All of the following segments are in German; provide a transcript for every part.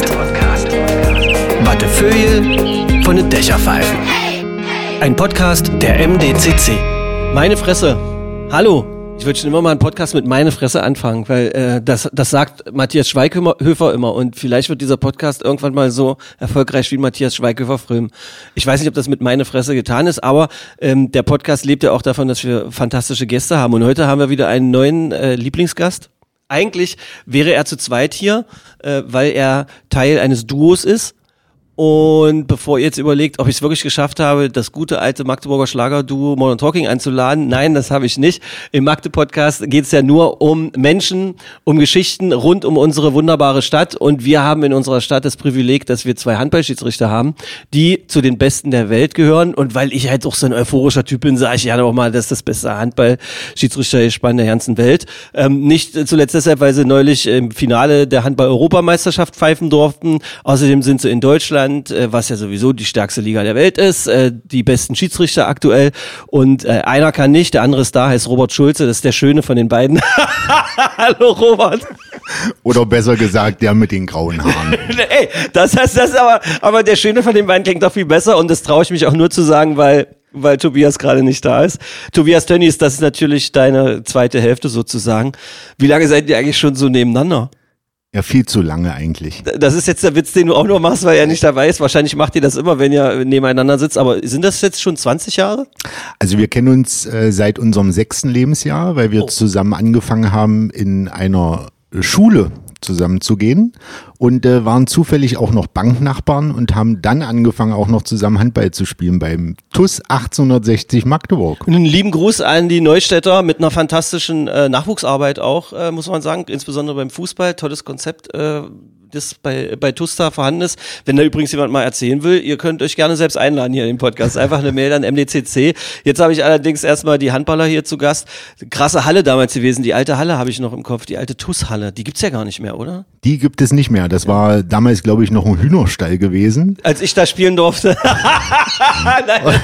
Podcast. Wattefeuille von den Dächerpfeifen. Ein Podcast der MDCC. Meine Fresse. Hallo. Ich würde schon immer mal einen Podcast mit meine Fresse anfangen, weil äh, das, das sagt Matthias Schweighöfer immer und vielleicht wird dieser Podcast irgendwann mal so erfolgreich wie Matthias Schweighöfer Fröhm. Ich weiß nicht, ob das mit meine Fresse getan ist, aber ähm, der Podcast lebt ja auch davon, dass wir fantastische Gäste haben und heute haben wir wieder einen neuen äh, Lieblingsgast. Eigentlich wäre er zu zweit hier, äh, weil er Teil eines Duos ist. Und bevor ihr jetzt überlegt, ob ich es wirklich geschafft habe, das gute alte Magdeburger Schlagerduo Modern Talking einzuladen, nein, das habe ich nicht. Im Magde-Podcast geht es ja nur um Menschen, um Geschichten rund um unsere wunderbare Stadt. Und wir haben in unserer Stadt das Privileg, dass wir zwei Handballschiedsrichter haben, die zu den Besten der Welt gehören. Und weil ich halt auch so ein euphorischer Typ bin, sage ich ja auch mal, das ist das beste Handballschiedsrichtergespann der ganzen Welt. Ähm, nicht zuletzt deshalb, weil sie neulich im Finale der Handball-Europameisterschaft pfeifen durften. Außerdem sind sie in Deutschland äh, was ja sowieso die stärkste Liga der Welt ist, äh, die besten Schiedsrichter aktuell und äh, einer kann nicht, der andere ist da, heißt Robert Schulze, das ist der Schöne von den beiden. Hallo Robert. Oder besser gesagt, der mit den grauen Haaren. Ey, das heißt, das ist aber, aber der Schöne von den beiden klingt doch viel besser und das traue ich mich auch nur zu sagen, weil weil Tobias gerade nicht da ist. Tobias Tönnies, das ist natürlich deine zweite Hälfte sozusagen. Wie lange seid ihr eigentlich schon so nebeneinander? Ja, viel zu lange eigentlich. Das ist jetzt der Witz, den du auch nur machst, weil er nicht dabei ist. Wahrscheinlich macht ihr das immer, wenn ihr nebeneinander sitzt. Aber sind das jetzt schon 20 Jahre? Also wir kennen uns äh, seit unserem sechsten Lebensjahr, weil wir oh. zusammen angefangen haben in einer Schule zusammen zu gehen und äh, waren zufällig auch noch Banknachbarn und haben dann angefangen auch noch zusammen Handball zu spielen beim TUS 1860 Magdeburg. Einen lieben Gruß an die Neustädter mit einer fantastischen äh, Nachwuchsarbeit auch, äh, muss man sagen, insbesondere beim Fußball, tolles Konzept. Äh, das bei, bei Tusta vorhanden ist. Wenn da übrigens jemand mal erzählen will, ihr könnt euch gerne selbst einladen hier in den Podcast. Einfach eine Mail an MDCC. Jetzt habe ich allerdings erstmal die Handballer hier zu Gast. Krasse Halle damals gewesen. Die alte Halle habe ich noch im Kopf. Die alte TUS-Halle. Die gibt's ja gar nicht mehr, oder? Die gibt es nicht mehr. Das war damals, glaube ich, noch ein Hühnerstall gewesen. Als ich da spielen durfte. Nein.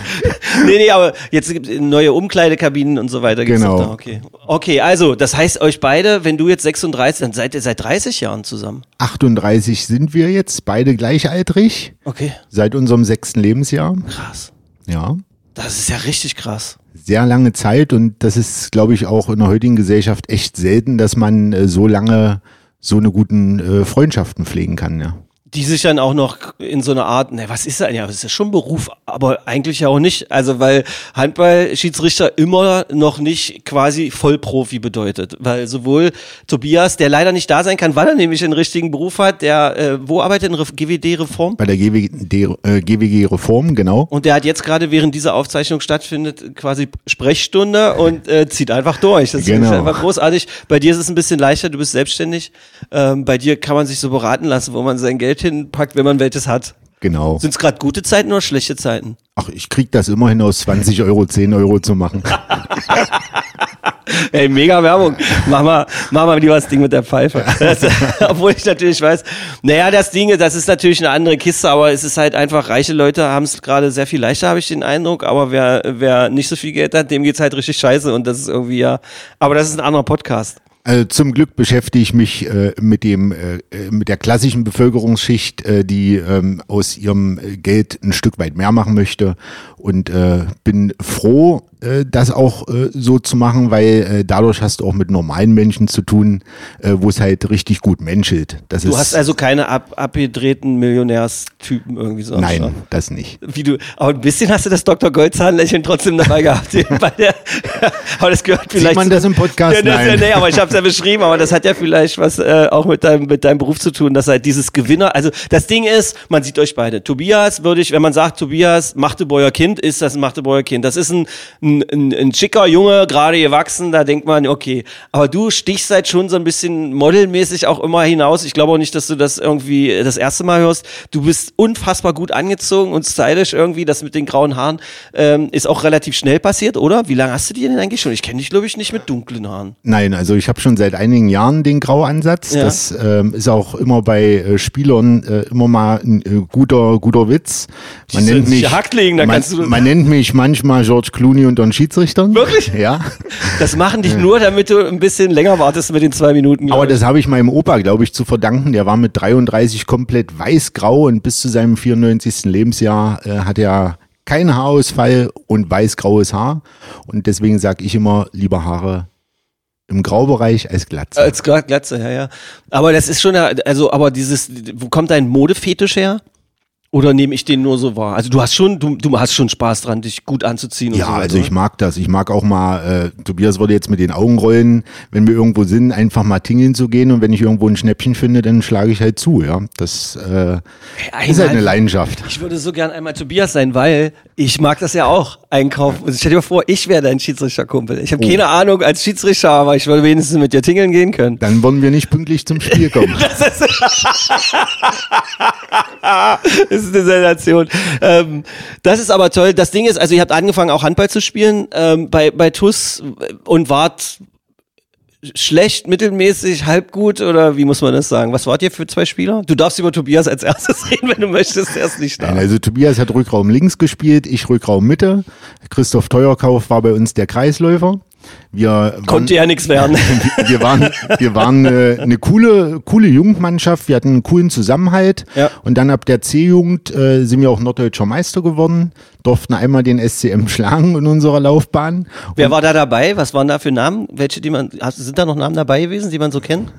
nee, nee, aber jetzt gibt es neue Umkleidekabinen und so weiter. Gibt's genau. Okay. okay, also, das heißt euch beide, wenn du jetzt 36, dann seid ihr seit 30 Jahren zusammen. 38 35 sind wir jetzt, beide gleichaltrig. Okay. Seit unserem sechsten Lebensjahr. Krass. Ja. Das ist ja richtig krass. Sehr lange Zeit und das ist, glaube ich, auch in der heutigen Gesellschaft echt selten, dass man äh, so lange so eine guten äh, Freundschaften pflegen kann, ja die sich dann auch noch in so einer Art, ne, was ist das? Ja, das ist ja schon Beruf, aber eigentlich ja auch nicht. Also, weil Handballschiedsrichter immer noch nicht quasi Vollprofi bedeutet. Weil sowohl Tobias, der leider nicht da sein kann, weil er nämlich einen richtigen Beruf hat, der, äh, wo arbeitet in GWD-Reform? Bei der GWD, äh, GWG-Reform, genau. Und der hat jetzt gerade, während diese Aufzeichnung stattfindet, quasi Sprechstunde und äh, zieht einfach durch. Das genau. ist einfach großartig. Bei dir ist es ein bisschen leichter, du bist selbstständig. Ähm, bei dir kann man sich so beraten lassen, wo man sein Geld Geld hinpackt, wenn man welches hat. Genau. Sind es gerade gute Zeiten oder schlechte Zeiten? Ach, ich krieg das immerhin aus 20 Euro 10 Euro zu machen. Ey, mega Werbung. Mach mal, mach mal lieber das Ding mit der Pfeife. Das, obwohl ich natürlich weiß, naja, das Ding, das ist natürlich eine andere Kiste, aber es ist halt einfach, reiche Leute haben es gerade sehr viel leichter, habe ich den Eindruck, aber wer, wer nicht so viel Geld hat, dem geht's halt richtig scheiße und das ist irgendwie ja, aber das ist ein anderer Podcast. Also zum Glück beschäftige ich mich äh, mit dem äh, äh, mit der klassischen Bevölkerungsschicht, äh, die ähm, aus ihrem Geld ein Stück weit mehr machen möchte. Und äh, bin froh, äh, das auch äh, so zu machen, weil äh, dadurch hast du auch mit normalen Menschen zu tun, äh, wo es halt richtig gut menschelt. Das du hast also keine ab, abgedrehten Millionärstypen irgendwie so. Nein, Start. das nicht. Wie du, aber ein bisschen hast du das Dr. Goldzahnlächeln trotzdem dabei gehabt. der, aber das gehört vielleicht. Sieht man das im Podcast? Ja, das, Nein. nee, aber ich habe es ja beschrieben, aber das hat ja vielleicht was äh, auch mit deinem, mit deinem Beruf zu tun, dass halt dieses Gewinner, also das Ding ist, man sieht euch beide. Tobias würde ich, wenn man sagt, Tobias Magdeburger Kind, ist das ein Magdeburger Kind. Das ist ein, ein, ein, ein schicker Junge, gerade gewachsen, da denkt man, okay. Aber du stichst halt schon so ein bisschen modelmäßig auch immer hinaus. Ich glaube auch nicht, dass du das irgendwie das erste Mal hörst. Du bist unfassbar gut angezogen und stylisch irgendwie. Das mit den grauen Haaren ähm, ist auch relativ schnell passiert, oder? Wie lange hast du die denn eigentlich schon? Ich kenne dich, glaube ich, nicht mit dunklen Haaren. Nein, also ich habe schon seit einigen Jahren den Grauansatz. Ja. Das ähm, ist auch immer bei äh, Spielern äh, immer mal ein äh, guter, guter Witz. Man nennt mich, man, man nennt mich manchmal George Clooney und den Schiedsrichtern. Wirklich? Ja. Das machen die nur, damit du ein bisschen länger wartest mit den zwei Minuten. Aber das habe ich meinem Opa, glaube ich, zu verdanken. Der war mit 33 komplett weiß-grau und bis zu seinem 94. Lebensjahr äh, hat er keinen Haarausfall und weiß-graues Haar. Und deswegen sage ich immer, lieber Haare im Graubereich als Glatze. Als Gla- Glatze, ja, ja. Aber das ist schon, also, aber dieses, wo kommt dein Modefetisch her? Oder nehme ich den nur so wahr? Also du hast schon, du, du hast schon Spaß dran, dich gut anzuziehen. Ja, so also ich oder? mag das. Ich mag auch mal, äh, Tobias würde jetzt mit den Augen rollen, wenn wir irgendwo sind, einfach mal tingeln zu gehen und wenn ich irgendwo ein Schnäppchen finde, dann schlage ich halt zu, ja. Das äh, ist halt einmal- eine Leidenschaft. Ich würde so gern einmal Tobias sein, weil ich mag das ja auch, einkaufen. Also stell dir mal vor, ich wäre dein Schiedsrichterkumpel. Ich habe keine Ahnung als Schiedsrichter, aber ich würde wenigstens mit dir tingeln gehen können. Dann wollen wir nicht pünktlich zum Spiel kommen. Das ist eine Sensation. Ähm, das ist aber toll. Das Ding ist, also ihr habt angefangen auch Handball zu spielen ähm, bei, bei TUS und wart schlecht, mittelmäßig, halb gut oder wie muss man das sagen? Was wart ihr für zwei Spieler? Du darfst über Tobias als erstes reden, wenn du möchtest. Er ist nicht da. Nein, also Tobias hat Rückraum links gespielt, ich Rückraum Mitte. Christoph Teuerkauf war bei uns der Kreisläufer. Wir waren, Konnte ja nichts werden. wir waren, wir waren äh, eine coole, coole Jugendmannschaft. Wir hatten einen coolen Zusammenhalt. Ja. Und dann ab der C-Jugend äh, sind wir auch norddeutscher Meister geworden, durften einmal den SCM schlagen in unserer Laufbahn. Wer war da dabei? Was waren da für Namen? Welche, die man, hast- sind da noch Namen dabei gewesen, die man so kennt?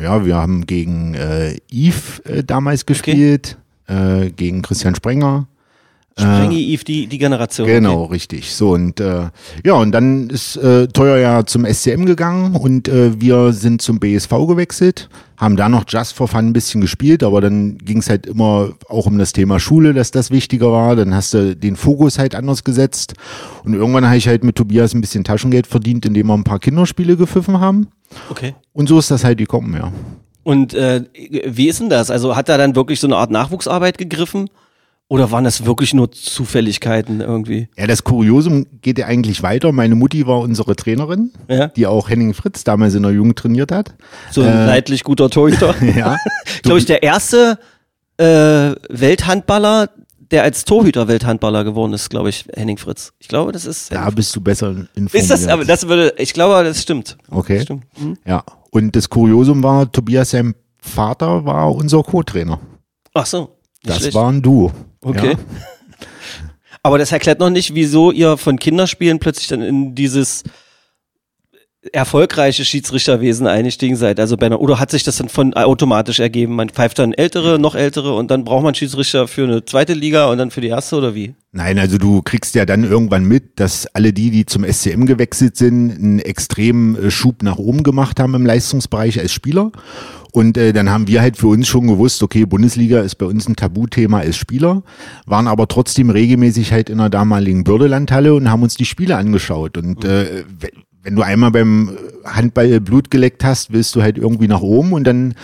Ja, wir haben gegen äh, Yves äh, damals gespielt, äh, gegen Christian Sprenger. Sprengi, Eve, die, die Generation. Genau, Okay. richtig. So und äh, ja, und dann ist äh, Teuer ja zum SCM gegangen und äh, wir sind zum BSV gewechselt, haben da noch Just for Fun ein bisschen gespielt, aber dann ging es halt immer auch um das Thema Schule, dass das wichtiger war. Dann hast du den Fokus halt anders gesetzt und irgendwann habe ich halt mit Tobias ein bisschen Taschengeld verdient, indem wir ein paar Kinderspiele gepfiffen haben. okay. Und so ist das halt gekommen, ja. Und äh, wie ist denn das? Also hat er dann wirklich so eine Art Nachwuchsarbeit gegriffen? Oder waren das wirklich nur Zufälligkeiten irgendwie? Ja, das Kuriosum geht ja eigentlich weiter. Meine Mutti war unsere Trainerin, Ja. die auch Henning Fritz damals in der Jugend trainiert hat. So ein leidlich guter Torhüter. Ja. Glaube ich, der erste äh, Welthandballer, der als Torhüter Welthandballer geworden ist, glaube ich, Henning Fritz. Ich glaube, das ist. Da bist du besser informiert. ist das, aber das würde, ich glaube, das stimmt. Okay. Das stimmt. Mhm. Ja. Und das Kuriosum war, Tobias, sein Vater war unser Co-Trainer. Ach so. Das schlecht. war ein Duo. Okay. Ja. Aber das erklärt noch nicht, wieso ihr von Kinderspielen plötzlich dann in dieses erfolgreiche Schiedsrichterwesen eingestiegen seid. Also bei oder hat sich das dann von automatisch ergeben? Man pfeift dann ältere, noch ältere und dann braucht man Schiedsrichter für eine zweite Liga und dann für die erste oder wie? Nein, also du kriegst ja dann irgendwann mit, dass alle die, die zum SCM gewechselt sind, einen extremen äh, Schub nach oben gemacht haben im Leistungsbereich als Spieler. Und äh, dann haben wir halt für uns schon gewusst, okay, Bundesliga ist bei uns ein Tabuthema als Spieler, waren aber trotzdem regelmäßig halt in der damaligen Bürdelandhalle und haben uns die Spiele angeschaut. Und äh, we- wenn du einmal beim Handball Blut geleckt hast, willst du halt irgendwie nach oben und dann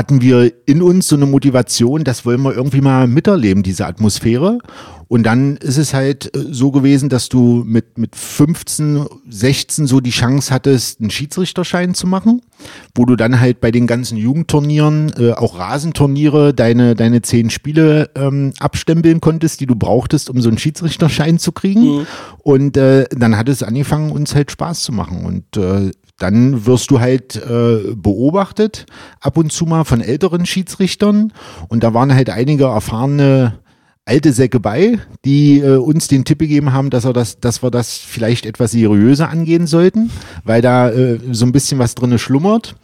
hatten wir in uns so eine Motivation, das wollen wir irgendwie mal miterleben, diese Atmosphäre. Und dann ist es halt äh, so gewesen, dass du mit, mit 15, 16 so die Chance hattest, einen Schiedsrichterschein zu machen, wo du dann halt bei den ganzen Jugendturnieren, äh, auch Rasenturniere, deine, deine zehn Spiele ähm, abstempeln konntest, die du brauchtest, um so einen Schiedsrichterschein zu kriegen. Und äh, dann hat es angefangen, uns halt Spaß zu machen. Und äh, dann wirst du halt äh, beobachtet, ab und zu mal von älteren Schiedsrichtern. Und da waren halt einige erfahrene alte Säcke bei, die äh, uns den Tipp gegeben haben, dass, er das, dass wir das vielleicht etwas seriöser angehen sollten, weil da äh, so ein bisschen was drinne schlummert.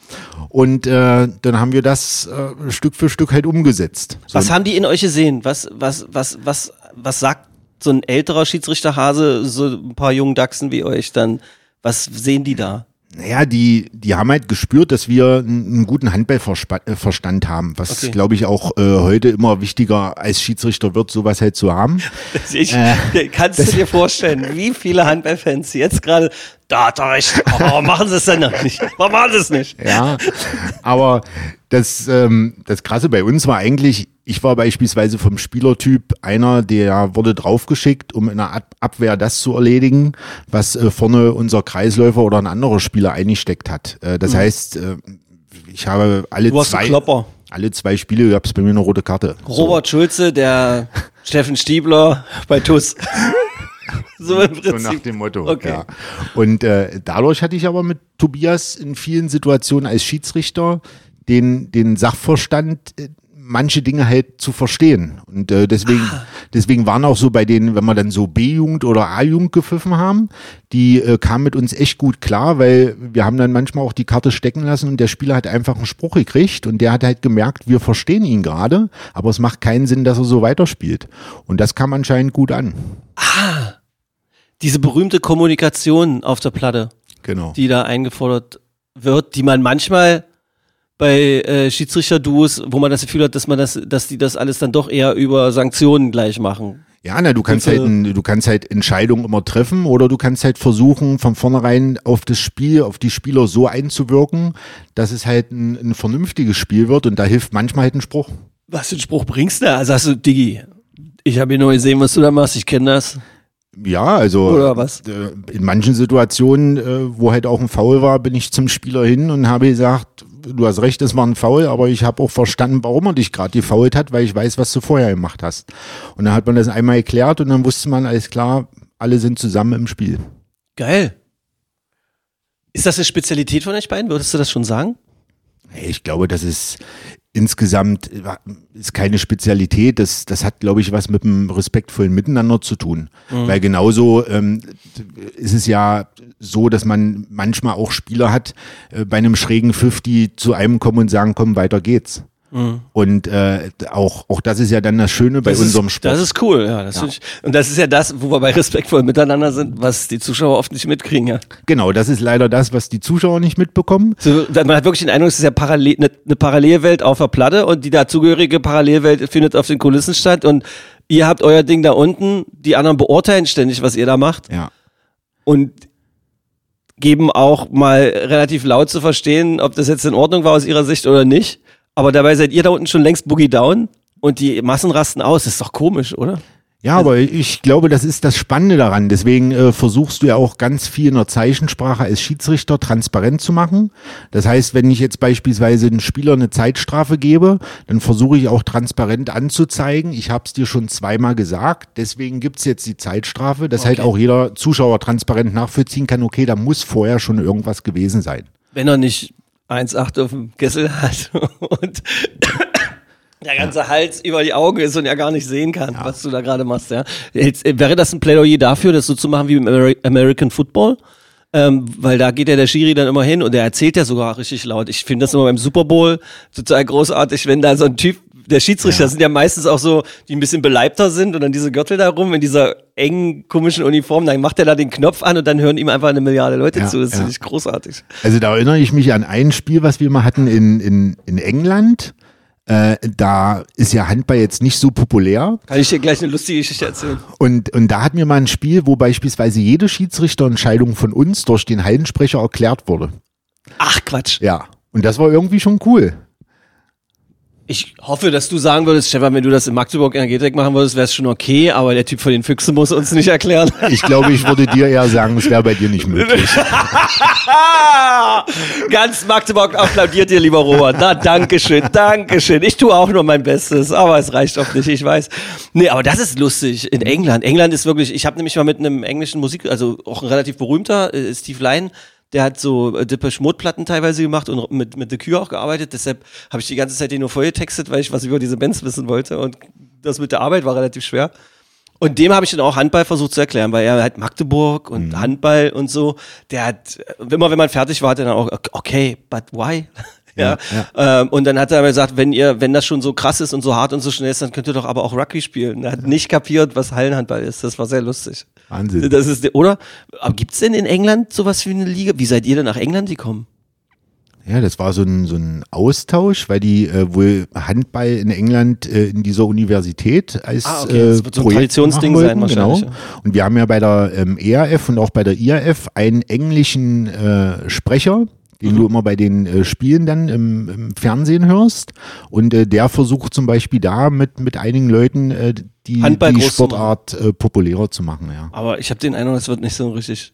Und äh, dann haben wir das äh, Stück für Stück halt umgesetzt. So, Was haben die in euch gesehen? Was, was, was, was, was sagt so ein älterer Schiedsrichterhase so ein paar jungen Dachsen wie euch dann? Was sehen die da? Naja, die, die haben halt gespürt, dass wir einen guten Handballverstand haben, was, Okay. glaube ich, auch äh, heute immer wichtiger als Schiedsrichter wird, sowas halt zu haben. Ich, Äh, kannst du dir vorstellen, wie viele Handballfans jetzt gerade, da hat er recht, aber warum machen sie es denn noch nicht? Warum machen sie es nicht? Ja, aber das, ähm, das Krasse bei uns war eigentlich, ich war beispielsweise vom Spielertyp einer, der wurde draufgeschickt, um in der Ab Abwehr das zu erledigen, was äh, vorne unser Kreisläufer oder ein anderer Spieler eingesteckt hat. Äh, das heißt, äh, ich habe alle Mhm. Zwei, alle zwei Spiele gab es bei mir eine rote Karte. Robert Schulze, der Steffen Stiebler bei TUS. So im So nach Prinzip. dem Motto. Okay. Ja. Und äh, dadurch hatte ich aber mit Tobias in vielen Situationen als Schiedsrichter den, den Sachverstand, äh, manche Dinge halt zu verstehen. Und äh, deswegen, deswegen waren auch so bei denen, wenn wir dann so B-Jugend oder A-Jugend gepfiffen haben, die äh, kamen mit uns echt gut klar, weil wir haben dann manchmal auch die Karte stecken lassen und der Spieler hat einfach einen Spruch gekriegt und der hat halt gemerkt, wir verstehen ihn gerade, aber es macht keinen Sinn, dass er so weiterspielt. Und das kam anscheinend gut an. Diese berühmte Kommunikation auf der Platte, Genau. die da eingefordert wird, die man manchmal bei äh, Schiedsrichter-Duos, wo man das Gefühl hat, dass man das, dass die das alles dann doch eher über Sanktionen gleich machen. Ja, na, du kannst halt, ein- du kannst halt Entscheidungen immer treffen oder du kannst halt versuchen, von vornherein auf das Spiel, auf die Spieler so einzuwirken, dass es halt ein, ein vernünftiges Spiel wird und da hilft manchmal halt ein Spruch. Was für einen Spruch bringst du da? Sagst du, Diggi, ich habe hier nur gesehen, was du da machst, ich kenne das. Ja, also Oder was? äh, in manchen Situationen, äh, wo halt auch ein Foul war, bin ich zum Spieler hin und habe gesagt, du hast recht, es war ein Foul, aber ich habe auch verstanden, warum er dich gerade gefoult hat, weil ich weiß, was du vorher gemacht hast. Und dann hat man das einmal erklärt und dann wusste man, alles klar, alle sind zusammen im Spiel. Geil. Ist das eine Spezialität von euch beiden? Würdest du das schon sagen? Ich glaube, das ist insgesamt äh, ist keine Spezialität. Das, das hat, glaube ich, was mit dem respektvollen Miteinander zu tun. Weil genauso ähm, ist es ja so, dass man manchmal auch Spieler hat äh, bei einem schrägen die zu einem kommen und sagen, komm, weiter geht's. Und äh, auch, auch das ist ja dann das Schöne bei das unserem ist, Sport. Das ist cool, ja. Das find Ich, und das ist ja das, wo wir bei respektvoll miteinander sind, was die Zuschauer oft nicht mitkriegen, ja. genau, das ist leider das, was die Zuschauer nicht mitbekommen. So, man hat wirklich den Eindruck, es ist ja parallel, eine, eine Parallelwelt auf der Platte und die dazugehörige Parallelwelt findet auf den Kulissen statt und ihr habt euer Ding da unten, die anderen beurteilen ständig, was ihr da macht Ja. und geben auch mal relativ laut zu verstehen, ob das jetzt in Ordnung war aus ihrer Sicht oder nicht. Aber dabei seid ihr da unten schon längst Boogie Down und die Massen rasten aus. Das ist doch komisch, oder? Ja, aber ich glaube, das ist das Spannende daran. Deswegen äh, versuchst du ja auch ganz viel in der Zeichensprache als Schiedsrichter transparent zu machen. Das heißt, wenn ich jetzt beispielsweise einem Spieler eine Zeitstrafe gebe, dann versuche ich auch transparent anzuzeigen, ich habe es dir schon zweimal gesagt, deswegen gibt's jetzt die Zeitstrafe, dass halt auch jeder Zuschauer transparent nachvollziehen kann, okay, da muss vorher schon irgendwas gewesen sein. wenn er nicht 1,8 auf dem Kessel hat und der ganze Hals über die Augen ist und er gar nicht sehen kann, was du da gerade machst. Ja. Jetzt, äh, wäre das ein Plädoyer dafür, das so zu machen wie im Ameri American Football? Ähm, weil da geht ja der Schiri dann immer hin und der erzählt ja sogar richtig laut. Ich finde das immer beim Super Bowl total großartig, wenn da so ein Typ, der Schiedsrichter Ja. sind ja meistens auch so, die ein bisschen beleibter sind und dann diese Gürtel da rum in dieser engen, komischen Uniform, dann macht er da den Knopf an und dann hören ihm einfach eine Milliarde Leute Ja, zu. Das ja. finde ich großartig. Also da erinnere ich mich an ein Spiel, was wir mal hatten in, in, in England. Äh, da ist ja Handball jetzt nicht so populär. Kann ich dir gleich eine lustige Geschichte erzählen? Und, und da hatten wir mal ein Spiel, wo beispielsweise jede Schiedsrichterentscheidung von uns durch den Hallensprecher erklärt wurde. Ach Quatsch. Ja. Und das war irgendwie schon cool. Ich hoffe, dass du sagen würdest, Stefan, wenn du das in Magdeburg Energetik machen würdest, wäre es schon okay, aber der Typ von den Füchsen muss uns nicht erklären. Ich glaube, ich würde dir eher sagen, es wäre bei dir nicht möglich. Ganz Magdeburg applaudiert dir, lieber Robert. Na, danke schön, danke schön. Ich tue auch nur mein Bestes, aber es reicht oft nicht, ich weiß. Nee, aber das ist lustig. In England. England ist wirklich, ich habe nämlich mal mit einem englischen Musik, also auch ein relativ berühmter, äh, Steve Lyon, der hat so äh, Depeche Mode Platten teilweise gemacht und mit, mit The Cure auch gearbeitet. Deshalb habe ich die ganze Zeit den nur vorgetextet, weil ich was über diese Bands wissen wollte. Und das mit der Arbeit war relativ schwer. Und dem habe ich dann auch Handball versucht zu erklären, weil er halt Magdeburg und Handball und so, der hat, immer wenn man fertig war, hat er dann auch, okay, but why? Ja, Ähm, und dann hat er aber gesagt, wenn ihr, wenn das schon so krass ist und so hart und so schnell ist, dann könnt ihr doch aber auch Rugby spielen. Er hat nicht kapiert, was Hallenhandball ist. Das war sehr lustig. Wahnsinn. Das ist, oder? Aber gibt's denn in England sowas wie eine Liga? Wie seid ihr denn nach England gekommen? Ja, das war so ein, so ein Austausch, weil die äh, wohl Handball in England äh, in dieser Universität als Ah, okay. Das äh, wird so ein Projekt Traditionsding machen sein wollten, genau. wahrscheinlich, Und wir haben ja bei der ähm, ERF und auch bei der IAF einen englischen äh, Sprecher, den Mhm. du immer bei den äh, Spielen dann im, im Fernsehen hörst. Und äh, der versucht zum Beispiel da mit, mit einigen Leuten äh, die, die Sportart äh, populärer zu machen. Ja. Aber ich habe den Eindruck, es wird nicht so richtig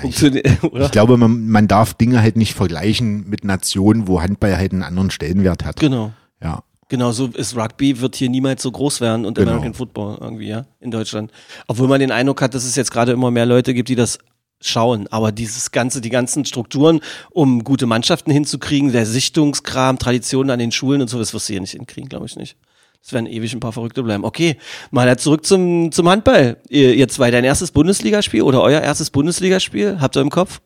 funktionieren, oder? Ich glaube, man, man darf Dinge halt nicht vergleichen mit Nationen, wo Handball halt einen anderen Stellenwert hat. Genau. Ja. Genauso ist Rugby, wird hier niemals so groß werden und Genau. American Football irgendwie, ja, in Deutschland. Obwohl man den Eindruck hat, dass es jetzt gerade immer mehr Leute gibt, die das schauen. Aber dieses ganze, die ganzen Strukturen, um gute Mannschaften hinzukriegen, der Sichtungskram, Traditionen an den Schulen und so, das wirst du hier nicht hinkriegen, glaube ich nicht. Das werden ewig ein paar Verrückte bleiben. Okay, mal zurück zum, zum Handball. Ihr, ihr zwei, dein erstes Bundesligaspiel oder euer erstes Bundesligaspiel, habt ihr im Kopf?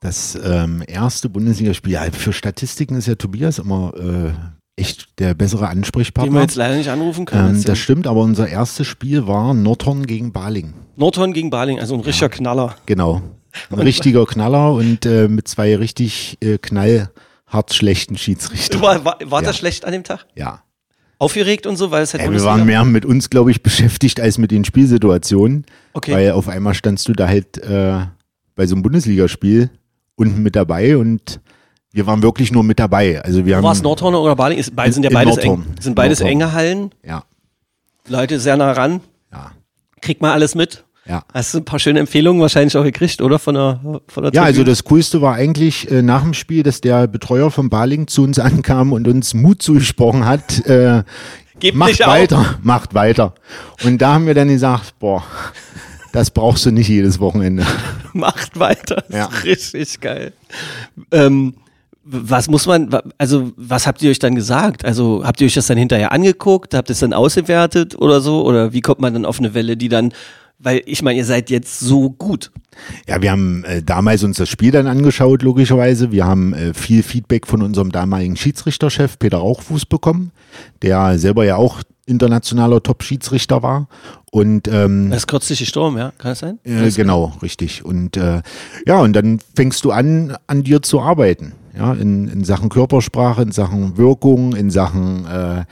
Das ähm, erste Bundesligaspiel, ja, für Statistiken ist ja Tobias immer äh, echt der bessere Den wir Ansprechpartner. jetzt leider nicht anrufen können. Ähm, das stimmt, aber unser erstes Spiel war Nordhorn gegen Baling. Nordhorn gegen Baling, also ein richtiger Knaller. Genau. Ein richtiger Knaller und äh, mit zwei richtig äh, knallhart schlechten Schiedsrichtern. War, war, war Ja. das schlecht an dem Tag? Ja. Aufgeregt und so, weil es halt ja wir Bundesliga waren mehr mit uns, glaube ich, beschäftigt als mit den Spielsituationen. Okay. Weil auf einmal standst du da halt äh, bei so einem Bundesligaspiel unten mit dabei und wir waren wirklich nur mit dabei. Also wir War es Nordhorn oder Baling? Ist, beide In- sind ja beides eng. Sind beides Nordhorn. enge Hallen. Ja, Leute sehr nah ran. ja, Kriegt mal alles mit. ja. Hast du ein paar schöne Empfehlungen wahrscheinlich auch gekriegt, oder? Von der, von der Ja, also das Coolste war eigentlich äh, nach dem Spiel, dass der Betreuer von Baling zu uns ankam und uns Mut zugesprochen hat. Äh, Gebt macht nicht auf. weiter, macht weiter. Und da haben wir dann gesagt, boah, das brauchst du nicht jedes Wochenende. Macht weiter. Ja. ist richtig geil. Ähm, was muss man, also was habt ihr euch dann gesagt? Also habt ihr euch das dann hinterher angeguckt? Habt ihr es dann ausgewertet oder so? Oder wie kommt man dann auf eine Welle, die dann, weil ich meine, ihr seid jetzt so gut. Ja, wir haben äh, damals uns das Spiel dann angeschaut, logischerweise. Wir haben äh, viel Feedback von unserem damaligen Schiedsrichterchef Peter Rauchfuß bekommen, der selber ja auch internationaler Top-Schiedsrichter war. Und ähm, Das ist kürzlich gestorben, ja? Kann das sein? Äh, genau, richtig. Und äh, ja, und dann fängst du an, an dir zu arbeiten. Ja, in, in Sachen Körpersprache, in Sachen Wirkung, in Sachen äh,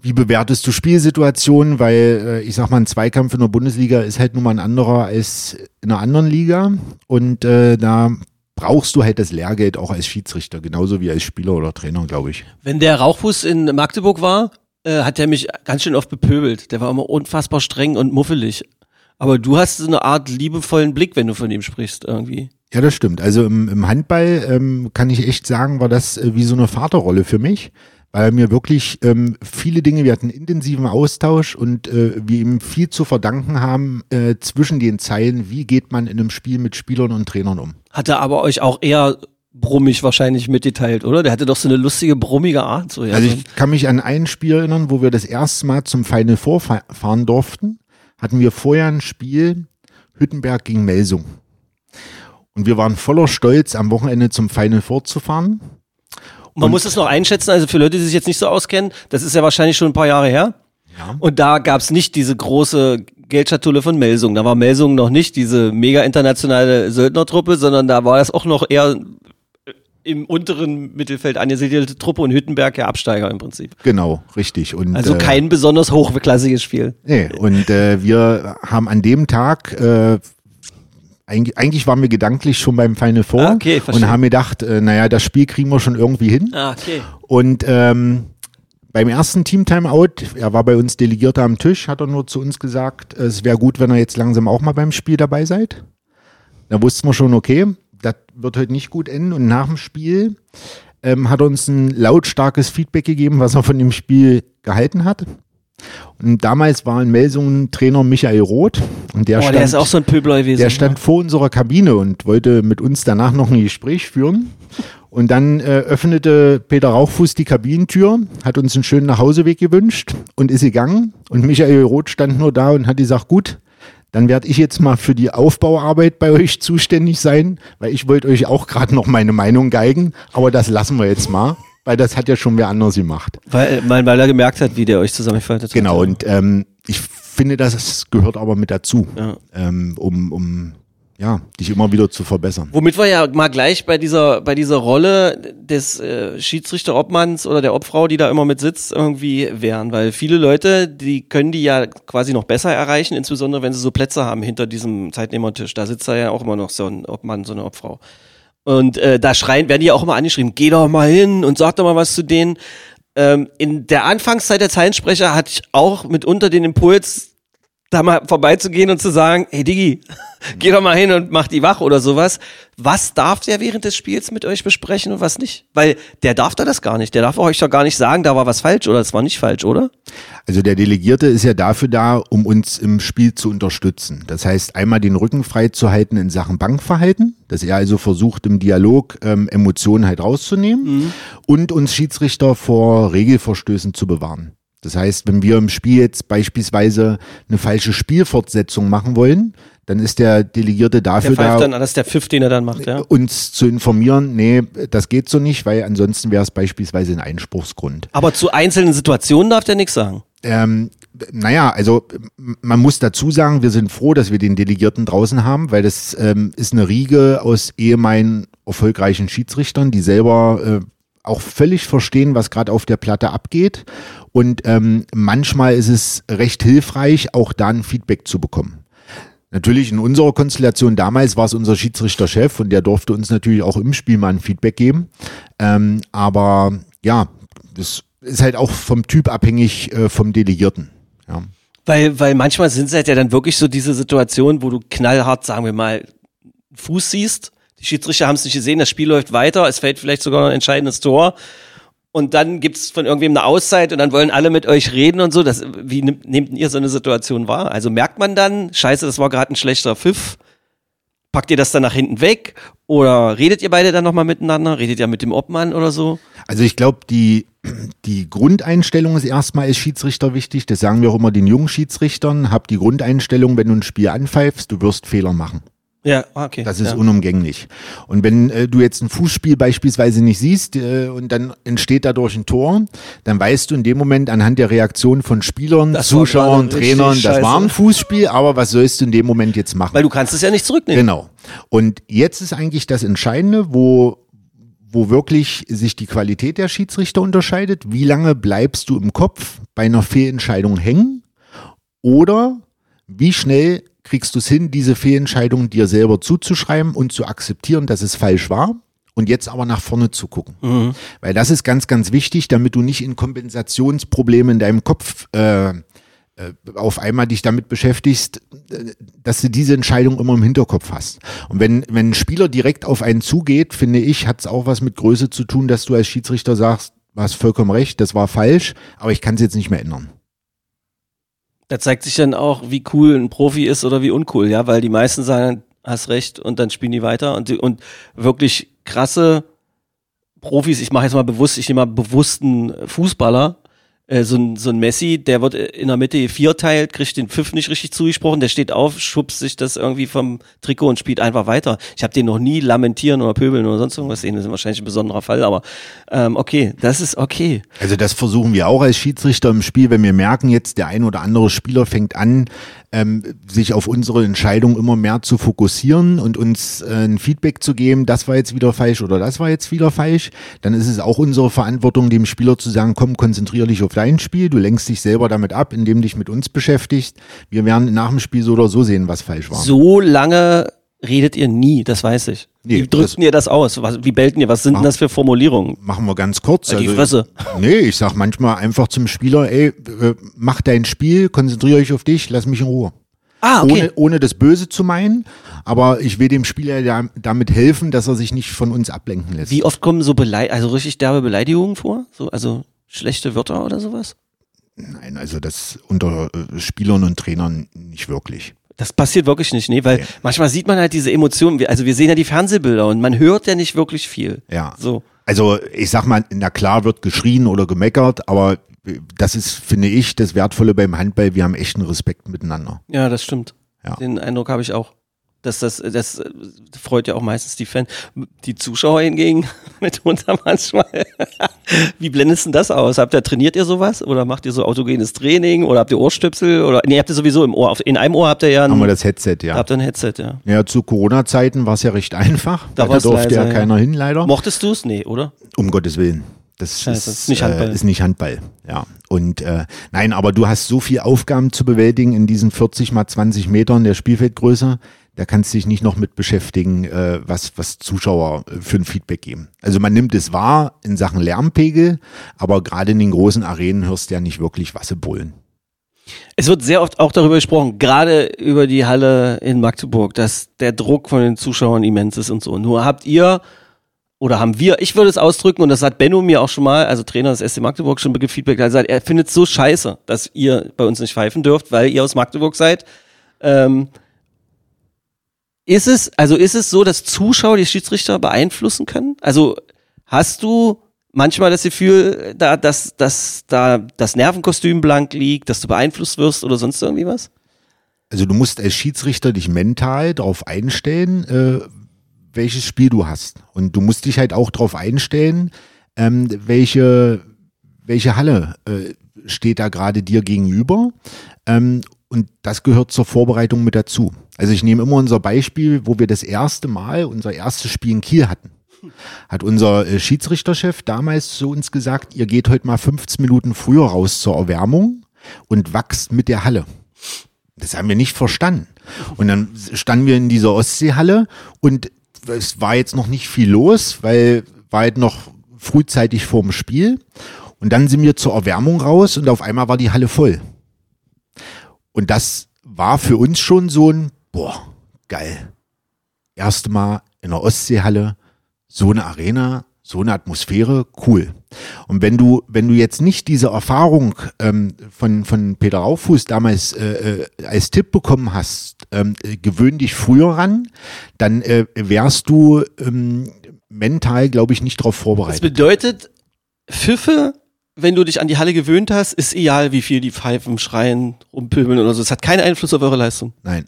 wie bewertest du Spielsituationen, weil äh, ich sag mal, ein Zweikampf in der Bundesliga ist halt nun mal ein anderer als in einer anderen Liga. Und äh, da brauchst du halt das Lehrgeld auch als Schiedsrichter, genauso wie als Spieler oder Trainer, glaube ich. Wenn der Rauchfuß in Magdeburg war, äh, hat er mich ganz schön oft bepöbelt. Der war immer unfassbar streng und muffelig. Aber du hast so eine Art liebevollen Blick, wenn du von ihm sprichst, irgendwie. Ja, das stimmt. Also im, im Handball ähm, kann ich echt sagen, war das äh, wie so eine Vaterrolle für mich, weil er mir wirklich ähm, viele Dinge, wir hatten intensiven Austausch und äh, wir ihm viel zu verdanken haben äh, zwischen den Zeilen, wie geht man in einem Spiel mit Spielern und Trainern um. Hat er aber euch auch eher brummig wahrscheinlich mitgeteilt, oder? Der hatte doch so eine lustige, brummige Art. So, ja, Also so. ich kann mich an ein Spiel erinnern, wo wir das erste Mal zum Final Four fa- fahren durften. Hatten wir vorher ein Spiel Hüttenberg gegen Melsung. Und wir waren voller Stolz, am Wochenende zum Final Four zu fahren. Man muss es noch einschätzen, also für Leute, die sich jetzt nicht so auskennen, das ist ja wahrscheinlich schon ein paar Jahre her. Ja. Und da gab's nicht diese große Geldschatulle von Melsung. Da war Melsung noch nicht diese mega internationale Söldnertruppe, sondern da war das auch noch eher im unteren Mittelfeld angesiedelte Truppe und Hüttenberg ja Absteiger im Prinzip. Genau, richtig. Und, Also äh, kein besonders hochklassiges Spiel. Nee, und äh, wir haben an dem Tag, äh, eigentlich, eigentlich waren wir gedanklich schon beim Final Four Ah, okay, verstehe. und haben gedacht, äh, naja, das Spiel kriegen wir schon irgendwie hin. Ah, okay. Und ähm, beim ersten Team-Timeout, er war bei uns Delegierter am Tisch, hat er nur zu uns gesagt, äh, es wäre gut, wenn ihr jetzt langsam auch mal beim Spiel dabei seid. Da wussten wir schon, okay, das wird heute nicht gut enden. Und nach dem Spiel ähm, hat er uns ein lautstarkes Feedback gegeben, was er von dem Spiel gehalten hat. Und damals war in Melsungen Trainer Michael Roth. Und der Boah, stand, der ist auch so ein Pöbler gewesen. der stand vor unserer Kabine und wollte mit uns danach noch ein Gespräch führen. Und dann äh, öffnete Peter Rauchfuß die Kabinentür, hat uns einen schönen Nachhauseweg gewünscht und ist gegangen. Und Michael Roth stand nur da und hat gesagt, gut, dann werde ich jetzt mal für die Aufbauarbeit bei euch zuständig sein, weil ich wollte euch auch gerade noch meine Meinung geigen, aber das lassen wir jetzt mal, weil das hat ja schon wer anders gemacht. Weil, weil, weil er gemerkt hat, wie der euch zusammengefaltet hat. Genau, und ähm, ich finde, das gehört aber mit dazu, Ja. ähm, um, um ja, dich immer wieder zu verbessern. Womit wir ja mal gleich bei dieser, bei dieser Rolle des äh, Schiedsrichter-Obmanns oder der Obfrau, die da immer mit sitzt, irgendwie wären. Weil viele Leute, die können die ja quasi noch besser erreichen, insbesondere wenn sie so Plätze haben hinter diesem Zeitnehmertisch. Da sitzt da ja auch immer noch so ein Obmann, so eine Obfrau. Und äh, da schreien, werden die auch immer angeschrieben, geh doch mal hin und sag doch mal was zu denen. Ähm, in der Anfangszeit der Zeilensprecher hatte ich auch mitunter den Impuls, da mal vorbeizugehen und zu sagen, hey Digi, geh doch mal hin und mach die wach oder sowas. Was darf der während des Spiels mit euch besprechen und was nicht? Weil der darf da das gar nicht. Der darf euch doch gar nicht sagen, da war was falsch oder es war nicht falsch, oder? Also der Delegierte ist ja dafür da, um uns im Spiel zu unterstützen. Das heißt, einmal den Rücken frei zu halten in Sachen Bankverhalten, dass er also versucht, im Dialog ähm, Emotionen halt rauszunehmen mhm. und uns Schiedsrichter vor Regelverstößen zu bewahren. Das heißt, wenn wir im Spiel jetzt beispielsweise eine falsche Spielfortsetzung machen wollen, dann ist der Delegierte dafür der da, dann, das ist der Pfiff, den er dann macht, ja? uns zu informieren, nee, das geht so nicht, weil ansonsten wäre es beispielsweise ein Einspruchsgrund. Aber zu einzelnen Situationen darf der nichts sagen. Ähm, naja, also man muss dazu sagen, wir sind froh, dass wir den Delegierten draußen haben, weil das ähm, ist eine Riege aus ehemaligen erfolgreichen Schiedsrichtern, die selber äh, auch völlig verstehen, was gerade auf der Platte abgeht. Und ähm, manchmal ist es recht hilfreich, auch da ein Feedback zu bekommen. Natürlich in unserer Konstellation damals war es unser Schiedsrichterchef und der durfte uns natürlich auch im Spiel mal ein Feedback geben. Ähm, aber ja, das ist halt auch vom Typ abhängig äh, vom Delegierten. Ja. Weil, weil manchmal sind es halt ja dann wirklich so diese Situationen, wo du knallhart, sagen wir mal, Fuß siehst die Schiedsrichter haben es nicht gesehen, das Spiel läuft weiter, es fällt vielleicht sogar ein entscheidendes Tor. Und dann gibt's von irgendwem eine Auszeit und dann wollen alle mit euch reden und so. Das, wie nehmt ihr so eine Situation wahr? Also merkt man dann, scheiße, das war gerade ein schlechter Pfiff. Packt ihr das dann nach hinten weg? Oder redet ihr beide dann nochmal miteinander? Redet ihr mit dem Obmann oder so? Also ich glaube, die, die Grundeinstellung ist erstmal als Schiedsrichter wichtig. Das sagen wir auch immer den jungen Schiedsrichtern. Hab die Grundeinstellung, wenn du ein Spiel anpfeifst, du wirst Fehler machen. Ja, okay. Das ist ja. unumgänglich. Und wenn äh, du jetzt ein Fußspiel beispielsweise nicht siehst äh, und dann entsteht dadurch ein Tor, dann weißt du in dem Moment anhand der Reaktion von Spielern, das Zuschauern, Trainern, das war ein Fußspiel, aber was sollst du in dem Moment jetzt machen? Weil du kannst es ja nicht zurücknehmen. Genau. Und jetzt ist eigentlich das Entscheidende, wo wo wirklich sich die Qualität der Schiedsrichter unterscheidet. Wie lange bleibst du im Kopf bei einer Fehlentscheidung hängen? Oder wie schnell kriegst du es hin, diese Fehlentscheidung dir selber zuzuschreiben und zu akzeptieren, dass es falsch war und jetzt aber nach vorne zu gucken. Mhm. Weil das ist ganz, ganz wichtig, damit du nicht in Kompensationsprobleme in deinem Kopf äh, äh, auf einmal dich damit beschäftigst, äh, dass du diese Entscheidung immer im Hinterkopf hast. Und wenn, wenn ein Spieler direkt auf einen zugeht, finde ich, hat es auch was mit Größe zu tun, dass du als Schiedsrichter sagst, du hast vollkommen recht, das war falsch, aber ich kann es jetzt nicht mehr ändern. Da zeigt sich dann auch, wie cool ein Profi ist oder wie uncool, ja, weil die meisten sagen, hast recht und dann spielen die weiter und, und wirklich krasse Profis, ich mache jetzt mal bewusst, ich nehme mal bewussten Fußballer, äh, so, ein, so ein Messi, der wird in der Mitte vierteilt, kriegt den Pfiff nicht richtig zugesprochen, der steht auf, schubst sich das irgendwie vom Trikot und spielt einfach weiter. Ich habe den noch nie lamentieren oder pöbeln oder sonst irgendwas sehen, das ist wahrscheinlich ein besonderer Fall, aber ähm, okay, das ist okay. Also das versuchen wir auch als Schiedsrichter im Spiel, wenn wir merken jetzt, der ein oder andere Spieler fängt an, ähm, sich auf unsere Entscheidung immer mehr zu fokussieren und uns äh, ein Feedback zu geben, das war jetzt wieder falsch oder das war jetzt wieder falsch, dann ist es auch unsere Verantwortung, dem Spieler zu sagen, komm, konzentriere dich auf dein Spiel, du lenkst dich selber damit ab, indem du dich mit uns beschäftigst. Wir werden nach dem Spiel so oder so sehen, was falsch war. So lange redet ihr nie, das weiß ich. Nee, wie drückten ihr das aus? Was, wie bellten ihr? Was sind denn das für Formulierungen? Machen wir ganz kurz. Die also, Fresse. Nee, ich sag manchmal einfach zum Spieler, ey, äh, mach dein Spiel, konzentriere dich auf dich, lass mich in Ruhe. Ah, okay. ohne, ohne das Böse zu meinen, aber ich will dem Spieler ja damit helfen, dass er sich nicht von uns ablenken lässt. Wie oft kommen so Belei also richtig derbe Beleidigungen vor? So, also schlechte Wörter oder sowas? Nein, also das unter äh, Spielern und Trainern nicht wirklich. Das passiert wirklich nicht, nee, weil okay. manchmal sieht man halt diese Emotionen, also wir sehen ja die Fernsehbilder und man hört ja nicht wirklich viel. Ja. So. Also ich sag mal, na klar wird geschrien oder gemeckert, aber das ist, finde ich, das Wertvolle beim Handball. Wir haben echten Respekt miteinander. Ja, das stimmt. Ja. Den Eindruck habe ich auch. Das, das, das freut ja auch meistens die Fans. Die Zuschauer hingegen mitunter manchmal. Wie blendest denn das aus? Habt ihr, trainiert ihr sowas? Oder macht ihr so autogenes Training? Oder habt ihr Ohrstöpsel? Oder, nee, habt ihr sowieso im Ohr. In einem Ohr habt ihr ja ein, Haben wir das Headset, ja. Habt ihr ein Headset, ja. Ja, zu Corona-Zeiten war es ja recht einfach. Da, da durfte leise, ja keiner hin, leider. Mochtest du es? Nee, oder? Um Gottes Willen. Das, ja, ist, nicht Handball. Äh, ist nicht Handball. Ja. Und äh, nein, aber du hast so viel Aufgaben zu bewältigen in diesen 40 mal 20 Metern der Spielfeldgröße. Da kannst du dich nicht noch mit beschäftigen, äh, was, was Zuschauer äh, für ein Feedback geben. Also man nimmt es wahr in Sachen Lärmpegel, aber gerade in den großen Arenen hörst du ja nicht wirklich was sie. Es wird sehr oft auch darüber gesprochen, gerade über die Halle in Magdeburg, dass der Druck von den Zuschauern immens ist und so. Nur habt ihr oder haben wir, ich würde es ausdrücken, und das hat Benno mir auch schon mal, also Trainer des SC Magdeburg, schon Feedback, er sagt, er findet es so scheiße, dass ihr bei uns nicht pfeifen dürft, weil ihr aus Magdeburg seid. Ähm, ist es, also ist es so, dass Zuschauer die Schiedsrichter beeinflussen können? Also hast du manchmal das Gefühl, da, dass, dass da das Nervenkostüm blank liegt, dass du beeinflusst wirst oder sonst irgendwie was? Also du musst als Schiedsrichter dich mental darauf einstellen, äh, welches Spiel du hast. Und du musst dich halt auch darauf einstellen, ähm, welche, welche Halle äh, steht da gerade dir gegenüber. Ähm, und das gehört zur Vorbereitung mit dazu. Also ich nehme immer unser Beispiel, wo wir das erste Mal unser erstes Spiel in Kiel hatten. Hat unser äh, Schiedsrichterchef damals zu uns gesagt, ihr geht heute mal 15 Minuten früher raus zur Erwärmung und wachst mit der Halle. Das haben wir nicht verstanden. Und dann standen wir in dieser Ostseehalle und es war jetzt noch nicht viel los, weil war halt noch frühzeitig vorm Spiel. Und dann sind wir zur Erwärmung raus und auf einmal war die Halle voll. Und das war für uns schon so ein, boah, geil. Erste Mal in der Ostseehalle, so eine Arena, so eine Atmosphäre, cool. Und wenn du, wenn du jetzt nicht diese Erfahrung ähm, von, von Peter Raufuß damals äh, äh, als Tipp bekommen hast, ähm, äh, gewöhn dich früher ran, dann äh, wärst du ähm, mental, glaube ich, nicht darauf vorbereitet. Das bedeutet, Pfiffe, wenn du dich an die Halle gewöhnt hast, ist egal, wie viel die pfeifen, schreien, rumpöbeln oder so. Es hat keinen Einfluss auf eure Leistung. Nein.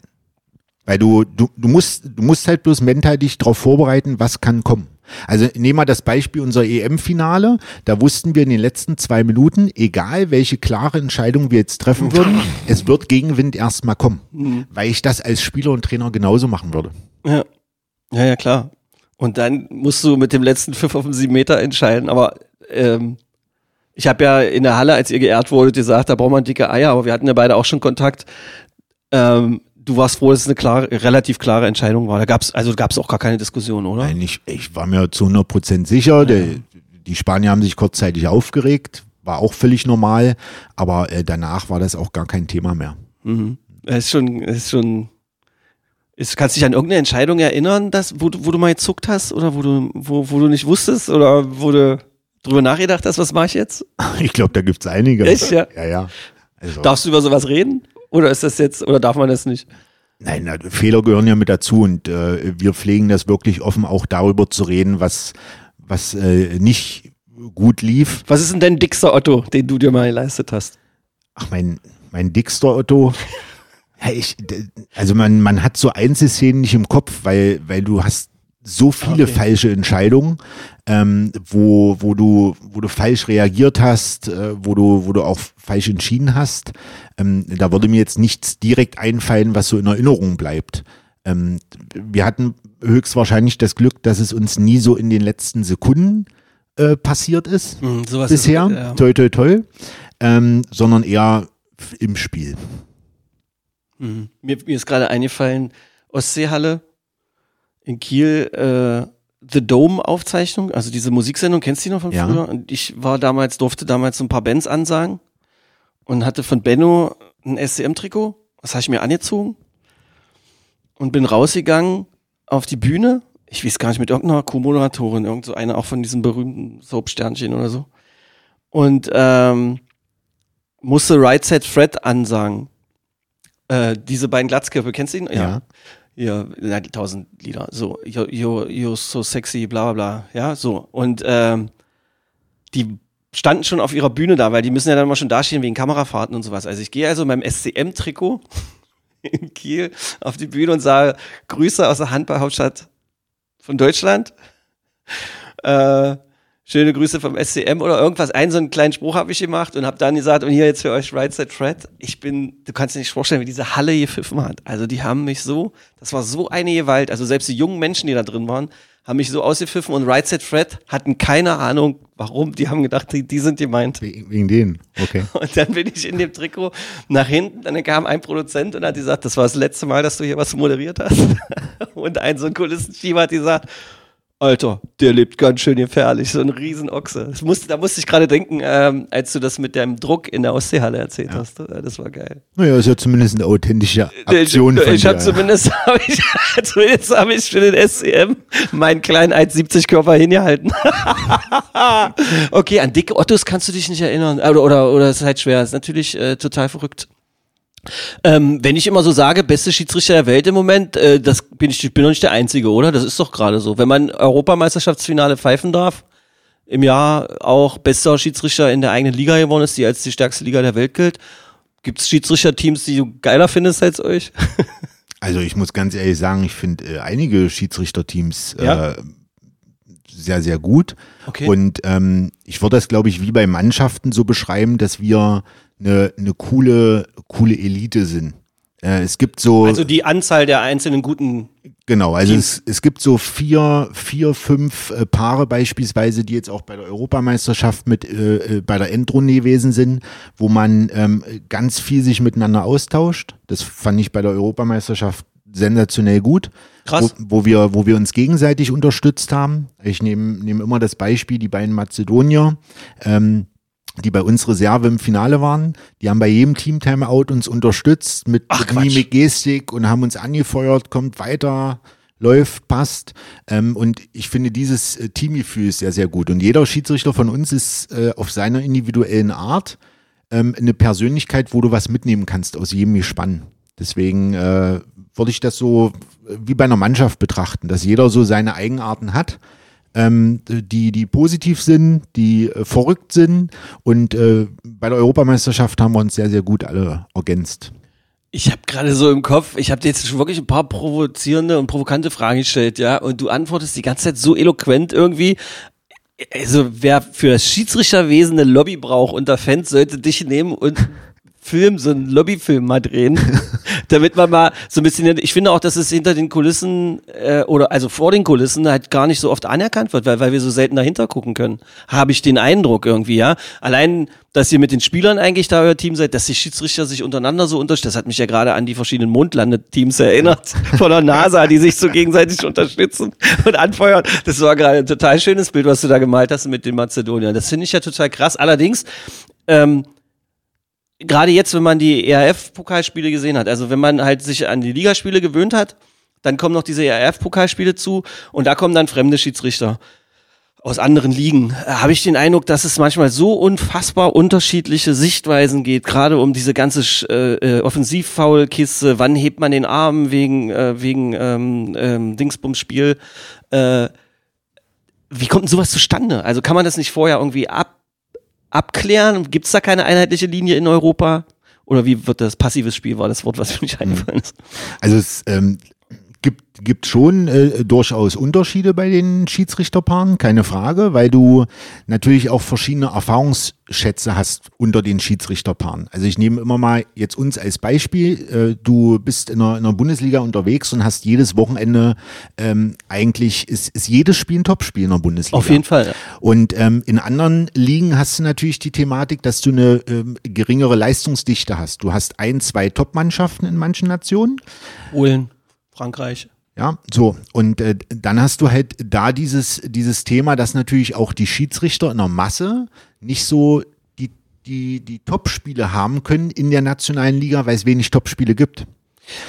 Weil du, du, du musst, du musst halt bloß mental dich darauf vorbereiten, was kann kommen. Also nehmen wir das Beispiel unser EM-Finale. Da wussten wir in den letzten zwei Minuten, egal welche klare Entscheidung wir jetzt treffen würden, es wird Gegenwind erstmal kommen. Mhm. Weil ich das als Spieler und Trainer genauso machen würde. Ja. Ja, ja, klar. Und dann musst du mit dem letzten Pfiff auf den sieben Meter entscheiden. Aber ähm, ich habe ja in der Halle, als ihr geehrt wurdet, gesagt, da braucht man dicke Eier, aber wir hatten ja beide auch schon Kontakt. Ähm, du warst froh, dass es eine klare, relativ klare Entscheidung war. Da gab's also gab's auch gar keine Diskussion, oder? Nein, ich, ich war mir zu 100 Prozent sicher. Ja. Der, die Spanier haben sich kurzzeitig aufgeregt, war auch völlig normal, aber äh, danach war das auch gar kein Thema mehr. Mhm. Es ist schon, es ist schon. Ist, kannst du dich an irgendeine Entscheidung erinnern, dass, wo, wo du mal gezuckt hast oder wo du, wo, wo du nicht wusstest oder wo du drüber nachgedacht hast, was mache ich jetzt? Ich glaube, da gibt es einige. Echt, ja? Ja, ja. Also. Darfst du über sowas reden? Oder ist das jetzt, oder darf man das nicht? Nein, na, Fehler gehören ja mit dazu und äh, wir pflegen das wirklich offen, auch darüber zu reden, was, was äh, nicht gut lief. Was ist denn dein dickster Otto, den du dir mal geleistet hast? Ach, mein, mein dickster Otto. ja, ich, also man, man hat so Einzelszenen nicht im Kopf, weil, weil du hast so viele okay. falsche Entscheidungen, ähm, wo, wo, du, wo du falsch reagiert hast, äh, wo, du, wo du auch falsch entschieden hast. Ähm, da würde mir jetzt nichts direkt einfallen, was so in Erinnerung bleibt. Ähm, wir hatten höchstwahrscheinlich das Glück, dass es uns nie so in den letzten Sekunden äh, passiert ist mhm, bisher. Ist, ja. Toi, toi, toi. Ähm, sondern eher im Spiel. Mhm. Mir, mir ist gerade eingefallen, Ostseehalle, in Kiel äh, The Dome Aufzeichnung, also diese Musiksendung, kennst du die noch von ja. früher? Und ich war damals, durfte damals so ein paar Bands ansagen und hatte von Benno ein SCM-Trikot. Das habe ich mir angezogen und bin rausgegangen auf die Bühne. Ich weiß gar nicht, mit irgendeiner Co-Moderatorin, irgend so eine auch von diesen berühmten Soap-Sternchen oder so. Und ähm, musste Right Set Fred ansagen. Äh, diese beiden Glatzköpfe, kennst du ihn? Ja. ja ja, tausend Lieder, so, you're, you're, you're so sexy, bla bla bla, ja, so. Und ähm, die standen schon auf ihrer Bühne da, weil die müssen ja dann mal schon dastehen wegen Kamerafahrten und sowas. Also ich gehe also in meinem SCM-Trikot in Kiel auf die Bühne und sage Grüße aus der Handballhauptstadt von Deutschland. Äh, schöne Grüße vom SCM oder irgendwas. Einen so einen kleinen Spruch habe ich gemacht und habe dann gesagt, und hier jetzt für euch Right Side Fred. Ich bin, du kannst dir nicht vorstellen, wie diese Halle gepfiffen hat. Also die haben mich so, das war so eine Gewalt. Also selbst die jungen Menschen, die da drin waren, haben mich so ausgepfiffen und Right Side Fred hatten keine Ahnung, warum. Die haben gedacht, die, die sind gemeint. Wegen denen, okay. Und dann bin ich in dem Trikot nach hinten, dann kam ein Produzent und hat gesagt, das war das letzte Mal, dass du hier was moderiert hast. Und ein so ein Kulissenschieber hat gesagt, Alter, der lebt ganz schön gefährlich, so ein Riesenochse. Musste, da musste ich gerade denken, ähm, als du das mit dem Druck in der Ostseehalle erzählt ja. hast. Das war geil. Naja, ist ja zumindest eine authentische Aktion ich, von Ich habe zumindest, habe ich, zumindest habe ich für den SCM meinen kleinen 1,70 Körper hingehalten. okay, an dicke Ottos kannst du dich nicht erinnern. Oder, oder, oder es ist halt schwer. Ist natürlich äh, total verrückt. Ähm, wenn ich immer so sage, beste Schiedsrichter der Welt im Moment, äh, das bin ich, ich bin doch nicht der Einzige, oder? Das ist doch gerade so. Wenn man Europameisterschaftsfinale pfeifen darf, im Jahr auch bester Schiedsrichter in der eigenen Liga geworden ist, die als die stärkste Liga der Welt gilt. Gibt es Schiedsrichterteams, die du geiler findest als euch? also ich muss ganz ehrlich sagen, ich finde äh, einige Schiedsrichterteams ja? äh, sehr, sehr gut. Okay. Und ähm, ich würde das, glaube ich, wie bei Mannschaften so beschreiben, dass wir eine, eine coole, coole Elite sind. Äh, es gibt so. Also die Anzahl der einzelnen guten. Genau, also es, es gibt so vier, vier, fünf äh, Paare beispielsweise, die jetzt auch bei der Europameisterschaft mit äh, äh, bei der Endrunde gewesen sind, wo man ähm, ganz viel sich miteinander austauscht. Das fand ich bei der Europameisterschaft sensationell gut. Krass. Wo, wo, wir, wo wir uns gegenseitig unterstützt haben. Ich nehme nehm immer das Beispiel, die beiden Mazedonier. Ähm, die bei uns Reserve im Finale waren. Die haben bei jedem Team Timeout uns unterstützt mit, Ach, mit Mimik, Gestik und haben uns angefeuert, kommt weiter, läuft, passt. Ähm, und ich finde dieses äh, Teamgefühl ist sehr, sehr gut. Und jeder Schiedsrichter von uns ist äh, auf seiner individuellen Art ähm, eine Persönlichkeit, wo du was mitnehmen kannst aus jedem Gespann. Deswegen äh, würde ich das so äh, wie bei einer Mannschaft betrachten, dass jeder so seine Eigenarten hat ähm, die, die positiv sind, die äh, verrückt sind. Und äh, bei der Europameisterschaft haben wir uns sehr, sehr gut alle ergänzt. Ich habe gerade so im Kopf, ich habe dir jetzt schon wirklich ein paar provozierende und provokante Fragen gestellt, ja, und du antwortest die ganze Zeit so eloquent irgendwie. Also wer für das Schiedsrichterwesen eine Lobby braucht unter Fans, sollte dich nehmen und Film, so einen Lobbyfilm mal drehen, damit man mal so ein bisschen, ich finde auch, dass es hinter den Kulissen äh, oder also vor den Kulissen halt gar nicht so oft anerkannt wird, weil, weil wir so selten dahinter gucken können. Habe ich den Eindruck irgendwie, ja. Allein, dass ihr mit den Spielern eigentlich da euer Team seid, dass die Schiedsrichter sich untereinander so unterstützen, das hat mich ja gerade an die verschiedenen Mondlandeteams erinnert von der NASA, die sich so gegenseitig unterstützen und anfeuern. Das war gerade ein total schönes Bild, was du da gemalt hast mit den Mazedoniern. Das finde ich ja total krass. Allerdings, ähm, gerade jetzt, wenn man die ERF-Pokalspiele gesehen hat, also wenn man halt sich an die Ligaspiele gewöhnt hat, dann kommen noch diese ERF-Pokalspiele zu und da kommen dann fremde Schiedsrichter aus anderen Ligen. Äh, habe ich den Eindruck, dass es manchmal so unfassbar unterschiedliche Sichtweisen geht, gerade um diese ganze äh, äh, Offensivfoul-Kiste, wann hebt man den Arm wegen, äh, wegen ähm, ähm, Dingsbums-Spiel. Äh, wie kommt denn sowas zustande? Also kann man das nicht vorher irgendwie ab abklären? Gibt es da keine einheitliche Linie in Europa? Oder wie wird das passives Spiel war das Wort, was mir nicht hm. eingefallen ist? Also es ähm, gibt, gibt schon äh, durchaus Unterschiede bei den Schiedsrichterpaaren, keine Frage, weil du natürlich auch verschiedene Erfahrungsschätze hast unter den Schiedsrichterpaaren. Also ich nehme immer mal jetzt uns als Beispiel. Äh, du bist in einer, in einer Bundesliga unterwegs und hast jedes Wochenende ähm, eigentlich ist, ist jedes Spiel ein Topspiel in der Bundesliga. Auf jeden Fall. Und ähm, in anderen Ligen hast du natürlich die Thematik, dass du eine ähm, geringere Leistungsdichte hast. Du hast ein, zwei Top-Mannschaften in manchen Nationen. Polen. Frankreich. Ja, so. Und äh, dann hast du halt da dieses, dieses Thema, dass natürlich auch die Schiedsrichter in der Masse nicht so die, die, die Top-Spiele haben können in der nationalen Liga, weil es wenig Top-Spiele gibt.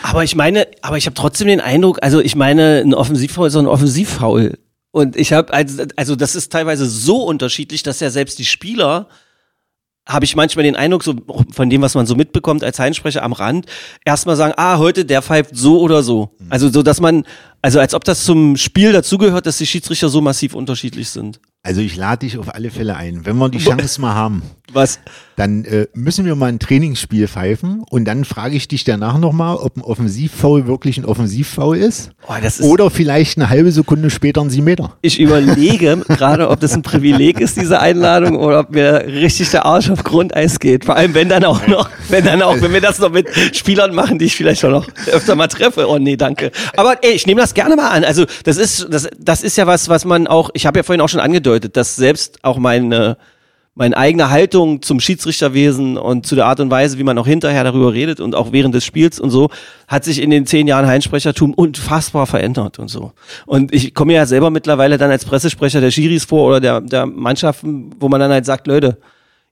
Aber ich meine, aber ich habe trotzdem den Eindruck, also ich meine, ein Offensivfoul ist ein Offensivfoul. Und ich habe, also, also das ist teilweise so unterschiedlich, dass ja selbst die Spieler habe ich manchmal den Eindruck, so von dem, was man so mitbekommt als Heinsprecher am Rand, erstmal sagen, ah, heute der pfeift so oder so. Mhm. Also so, dass man, also als ob das zum Spiel dazugehört, dass die Schiedsrichter so massiv unterschiedlich sind. Also ich lade dich auf alle Fälle ein. Wenn wir die Chance mal haben, was? Dann äh, müssen wir mal ein Trainingsspiel pfeifen und dann frage ich dich danach nochmal, ob ein Offensivfoul wirklich ein Offensivfoul ist, oh, ist. Oder vielleicht eine halbe Sekunde später ein Siebenmeter. Ich überlege gerade, ob das ein Privileg ist, diese Einladung, oder ob mir richtig der Arsch auf Grundeis geht. Vor allem, wenn dann auch noch, wenn dann auch, wenn wir das noch mit Spielern machen, die ich vielleicht auch noch öfter mal treffe. Oh nee, danke. Aber ey, ich nehme das gerne mal an. Also das ist, das, das ist ja was, was man auch, ich habe ja vorhin auch schon angedeutet, dass selbst auch meine meine eigene Haltung zum Schiedsrichterwesen und zu der Art und Weise, wie man auch hinterher darüber redet und auch während des Spiels und so, hat sich in den zehn Jahren Heinsprechertum unfassbar verändert und so. Und ich komme ja selber mittlerweile dann als Pressesprecher der Schiris vor oder der, der Mannschaften, wo man dann halt sagt, Leute,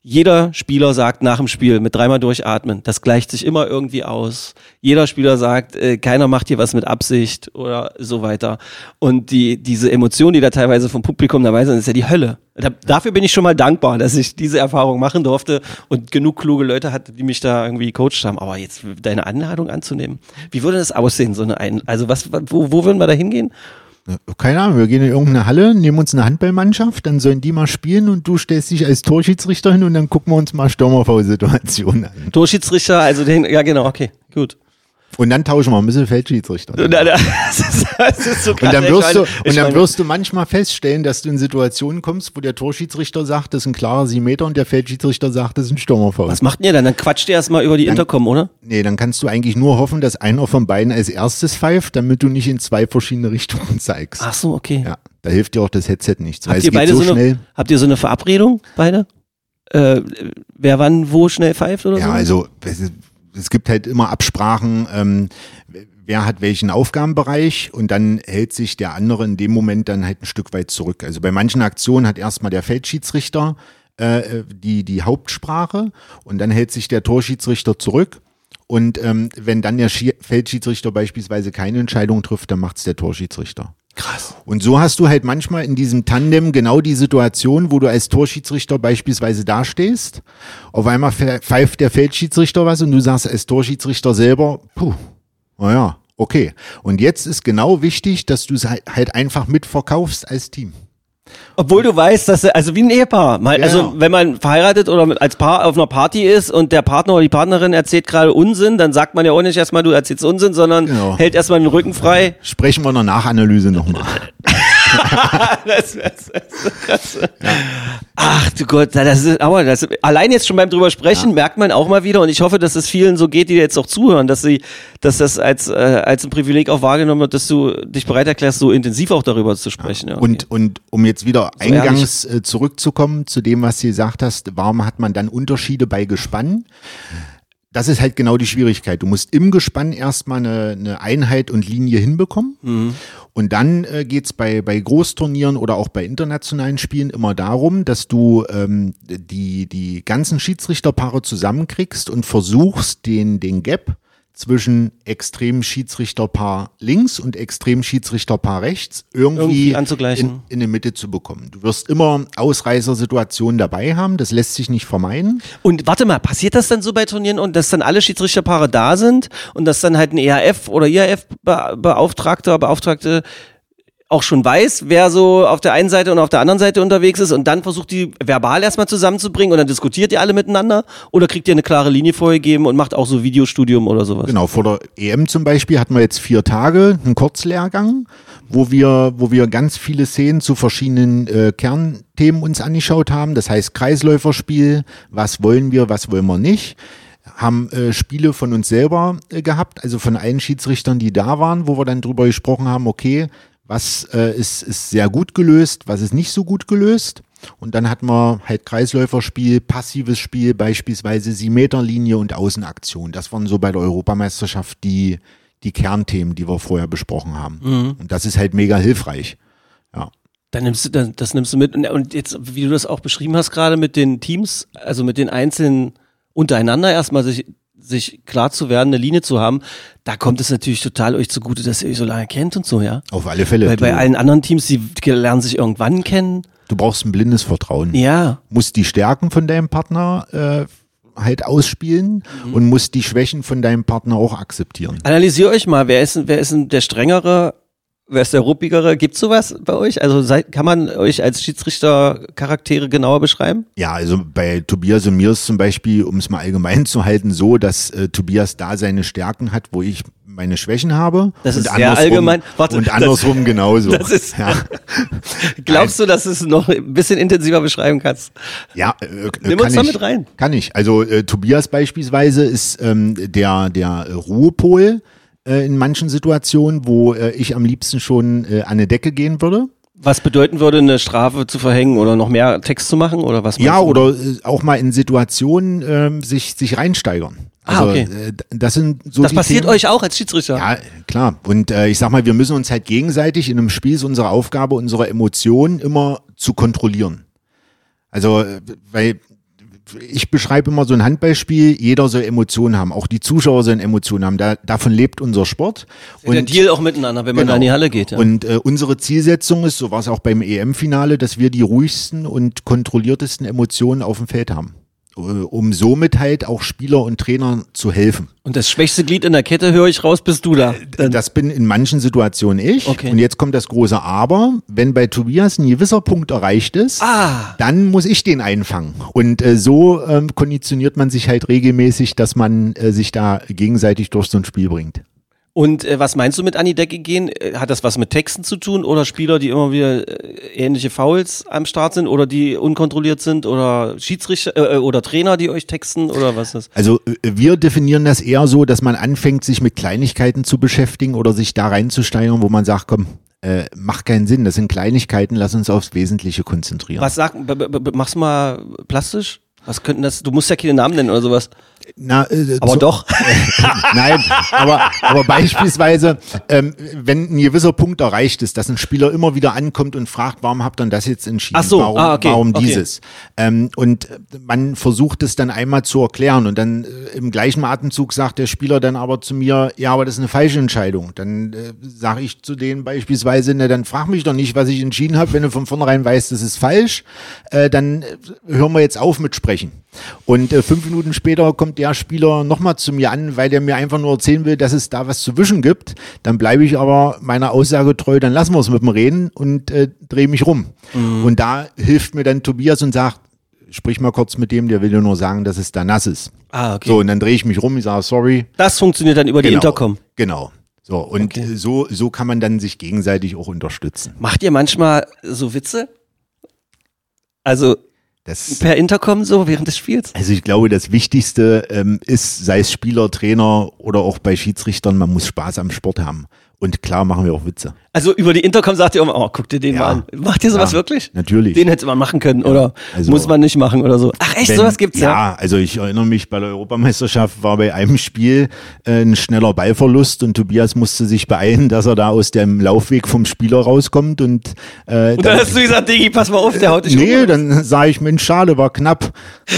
jeder Spieler sagt nach dem Spiel mit dreimal durchatmen, das gleicht sich immer irgendwie aus. Jeder Spieler sagt, äh, keiner macht hier was mit Absicht oder so weiter. Und die, diese Emotionen, die da teilweise vom Publikum dabei sind, ist ja die Hölle. Da, dafür bin ich schon mal dankbar, dass ich diese Erfahrung machen durfte und genug kluge Leute hatte, die mich da irgendwie gecoacht haben. Aber jetzt deine Anladung anzunehmen, wie würde das aussehen, so eine ein also was, wo, wo würden wir da hingehen? Keine Ahnung, wir gehen in irgendeine Halle, nehmen uns eine Handballmannschaft, dann sollen die mal spielen und du stellst dich als Torschiedsrichter hin und dann gucken wir uns mal Stürmerv-Situationen an. Torschiedsrichter, also den, ja genau, okay, gut. Und dann tauschen wir ein bisschen Feldschiedsrichter. Und dann, so Und dann, wirst du, und dann wirst du manchmal feststellen, dass du in Situationen kommst, wo der Torschiedsrichter sagt, das ist ein klarer Siebenmeter und der Feldschiedsrichter sagt, das ist ein Stürmerfoul. Was macht denn ihr dann? Dann quatscht ihr erstmal über die Intercom, oder? Nee, dann kannst du eigentlich nur hoffen, dass einer von beiden als erstes pfeift, damit du nicht in zwei verschiedene Richtungen zeigst. Ach so, okay. Ja, da hilft dir auch das Headset nichts, Habt ihr beide so so, schnell. eine, habt ihr so eine Verabredung, beide? Äh, wer wann wo schnell pfeift oder so? Ja, also es, es gibt halt immer Absprachen, ähm, wer hat welchen Aufgabenbereich und dann hält sich der andere in dem Moment dann halt ein Stück weit zurück. Also bei manchen Aktionen hat erstmal der Feldschiedsrichter äh, die, die Hauptsprache und dann hält sich der Torschiedsrichter zurück. Und ähm, wenn dann der Schie- Feldschiedsrichter beispielsweise keine Entscheidung trifft, dann macht's der Torschiedsrichter. Krass. Und so hast du halt manchmal in diesem Tandem genau die Situation, wo du als Torschiedsrichter beispielsweise dastehst. Auf einmal pfe- pfeift der Feldschiedsrichter was und du sagst als Torschiedsrichter selber, puh, naja, okay. Und jetzt ist genau wichtig, dass du es halt halt einfach mitverkaufst als Team. Obwohl du weißt, dass er, also wie ein Ehepaar. Mal, Ja. Also wenn man verheiratet oder mit, als Paar auf einer Party ist und der Partner oder die Partnerin erzählt gerade Unsinn, dann sagt man ja auch nicht erstmal, du erzählst Unsinn, sondern Genau. hält erstmal den Rücken frei. Sprechen wir in der Nachanalyse nochmal. das, das, das. Ach du Gott, das ist, aber das, allein jetzt schon beim drüber sprechen merkt man auch mal wieder und ich hoffe, dass es vielen so geht, die jetzt auch zuhören, dass sie, dass das als, äh, als ein Privileg auch wahrgenommen wird, dass du dich bereit erklärst, so intensiv auch darüber zu sprechen. Ja, okay. Und, und um jetzt wieder So ehrlich. eingangs äh, zurückzukommen zu dem, was du gesagt hast, warum hat man dann Unterschiede bei Gespann? Das ist halt genau die Schwierigkeit. Du musst im Gespann erstmal eine, eine Einheit und Linie hinbekommen. Und dann äh, geht's bei, bei Großturnieren oder auch bei internationalen Spielen immer darum, dass du ähm, die, die ganzen Schiedsrichterpaare zusammenkriegst und versuchst, den, den Gap zwischen extremen Schiedsrichterpaar links und extremen Schiedsrichterpaar rechts irgendwie, Irgendwie anzugleichen. In, in die Mitte zu bekommen. Du wirst immer Ausreißersituationen dabei haben, das lässt sich nicht vermeiden. Und warte mal, passiert das dann so bei Turnieren und dass dann alle Schiedsrichterpaare da sind und dass dann halt ein ERF oder IAF-Beauftragter, Beauftragte auch schon weiß, wer so auf der einen Seite und auf der anderen Seite unterwegs ist und dann versucht die verbal erstmal zusammenzubringen und dann diskutiert ihr alle miteinander oder kriegt ihr eine klare Linie vorgegeben und macht auch so Videostudium oder sowas? Genau, vor der EM zum Beispiel hatten wir jetzt vier Tage einen Kurzlehrgang, wo wir, wo wir ganz viele Szenen zu verschiedenen äh, Kernthemen uns angeschaut haben. Das heißt Kreisläuferspiel, was wollen wir, was wollen wir nicht. Haben äh, Spiele von uns selber äh, gehabt, also von allen Schiedsrichtern, die da waren, wo wir dann drüber gesprochen haben, okay, was äh, ist, ist sehr gut gelöst, was ist nicht so gut gelöst. Und dann hatten wir halt Kreisläuferspiel, passives Spiel, beispielsweise Siebenmeterlinie und Außenaktion. Das waren so bei der Europameisterschaft die, die Kernthemen, die wir vorher besprochen haben. Und das ist halt mega hilfreich. Ja. Dann nimmst du, das, das nimmst du mit. Und- Und jetzt, wie du das auch beschrieben hast, gerade mit den Teams, also mit den einzelnen untereinander erstmal sich, sich klar zu werden, eine Linie zu haben, da kommt es natürlich total euch zugute, dass ihr euch so lange kennt und so, ja. Auf alle Fälle. Weil bei allen anderen Teams, die lernen sich irgendwann kennen. du brauchst ein blindes Vertrauen. Ja. Musst die Stärken von deinem Partner äh, halt ausspielen und musst die Schwächen von deinem Partner auch akzeptieren. Analysier euch mal, wer ist, wer ist denn der strengere, wer ist der ruppigere? Gibt's sowas bei euch? Also seid, kann man euch als Schiedsrichter Charaktere genauer beschreiben? Ja, also bei Tobias und mir ist zum Beispiel, um es mal allgemein zu halten, so, dass äh, Tobias da seine Stärken hat, wo ich meine Schwächen habe. Das ist sehr allgemein. Warte, und das- andersrum genauso. das ist- ja, Glaubst du, dass du es noch ein bisschen intensiver beschreiben kannst? ja äh, äh, Nimm kann uns da ich, mit rein. Kann ich. Also äh, Tobias beispielsweise ist ähm, der der äh, Ruhepol äh, in manchen Situationen, wo äh, ich am liebsten schon äh, an eine Decke gehen würde. Was bedeuten würde, eine Strafe zu verhängen oder noch mehr Text zu machen oder was? Ja, du? oder äh, auch mal in Situationen ähm, sich, sich reinsteigern. Ah, Also okay. äh, das sind so Das passiert Themen. euch auch als Schiedsrichter. Ja, klar. Und äh, ich sag mal, wir müssen uns halt gegenseitig in einem Spiel ist unsere Aufgabe, unsere Emotionen immer zu kontrollieren. Also, äh, weil ich beschreibe immer so ein Handballspiel, jeder soll Emotionen haben, auch die Zuschauer sollen Emotionen haben. Da, davon lebt unser Sport. der Deal auch miteinander, wenn man Genau. da in die Halle geht. Ja. Und äh, unsere Zielsetzung ist, so war es auch beim EM-Finale, dass wir die ruhigsten und kontrolliertesten Emotionen auf dem Feld haben. Äh, Um somit halt auch Spieler und Trainer zu helfen. Und das schwächste Glied in der Kette höre ich raus, bist du da. Dann, Das bin in manchen Situationen ich. Okay. Und jetzt kommt das große Aber. Wenn bei Tobias ein gewisser Punkt erreicht ist, ah, dann muss ich den einfangen. Und äh, so ähm, konditioniert man sich halt regelmäßig, dass man äh, sich da gegenseitig durch so ein Spiel bringt. Und äh, was meinst du mit an die Decke gehen? Äh, Hat das was mit Texten zu tun oder Spieler, die immer wieder äh, ähnliche Fouls am Start sind oder die unkontrolliert sind oder Schiedsrichter äh, äh, oder Trainer, die euch texten oder was ist? Also äh, wir definieren das eher so, dass man anfängt, sich mit Kleinigkeiten zu beschäftigen oder sich da reinzusteigern, wo man sagt, komm, äh, macht keinen Sinn, das sind Kleinigkeiten, lass uns aufs Wesentliche konzentrieren. Was sag, mach's mal plastisch? Was könnten das? Du musst ja keine Namen nennen oder sowas. Na, äh, Aber so- doch. Nein, aber, aber beispielsweise, ähm, wenn ein gewisser Punkt erreicht ist, dass ein Spieler immer wieder ankommt und fragt, warum habt ihr das jetzt entschieden? Ach so, warum, ah, okay, warum okay. dieses? Ähm, und äh, man versucht es dann einmal zu erklären und dann äh, im gleichen Atemzug sagt der Spieler dann aber zu mir, ja, aber das ist eine falsche Entscheidung. Dann äh, sage ich zu denen beispielsweise, na, dann frag mich doch nicht, was ich entschieden habe, wenn du von vornherein weißt, das ist falsch, äh, dann äh, hören wir jetzt auf mit Sprechen. Und äh, fünf Minuten später kommt der Spieler nochmal zu mir an, weil der mir einfach nur erzählen will, dass es da was zu wischen gibt. Dann bleibe ich aber meiner Aussage treu, dann lassen wir es mit dem Reden und äh, drehe mich rum. Und da hilft mir dann Tobias und sagt, sprich mal kurz mit dem, der will dir nur sagen, dass es da nass ist. Ah, okay. So, und dann drehe ich mich rum, ich sage, sorry. Das funktioniert dann über die Genau, Intercom. Genau. So, und Okay. so, so kann man dann sich gegenseitig auch unterstützen. Macht ihr manchmal so Witze? Also Das, per Intercom so während des Spiels? Also ich glaube, das Wichtigste ähm, ist, sei es Spieler, Trainer oder auch bei Schiedsrichtern, man muss Spaß am Sport haben. Und klar machen wir auch Witze. Also über die Intercom sagt ihr immer, oh, guck dir den Ja. mal an. Macht ihr sowas Ja, wirklich? natürlich. Den hätte man machen können oder also- muss man nicht machen oder so. Ach echt, Wenn- sowas gibt's ja. Ja, also ich erinnere mich, bei der Europameisterschaft war bei einem Spiel äh, ein schneller Ballverlust und Tobias musste sich beeilen, dass er da aus dem Laufweg vom Spieler rauskommt und, äh, Und dann hast du gesagt, Digi, pass mal auf, der haut dich Nee, um. dann sage ich, Mensch, schade, war knapp.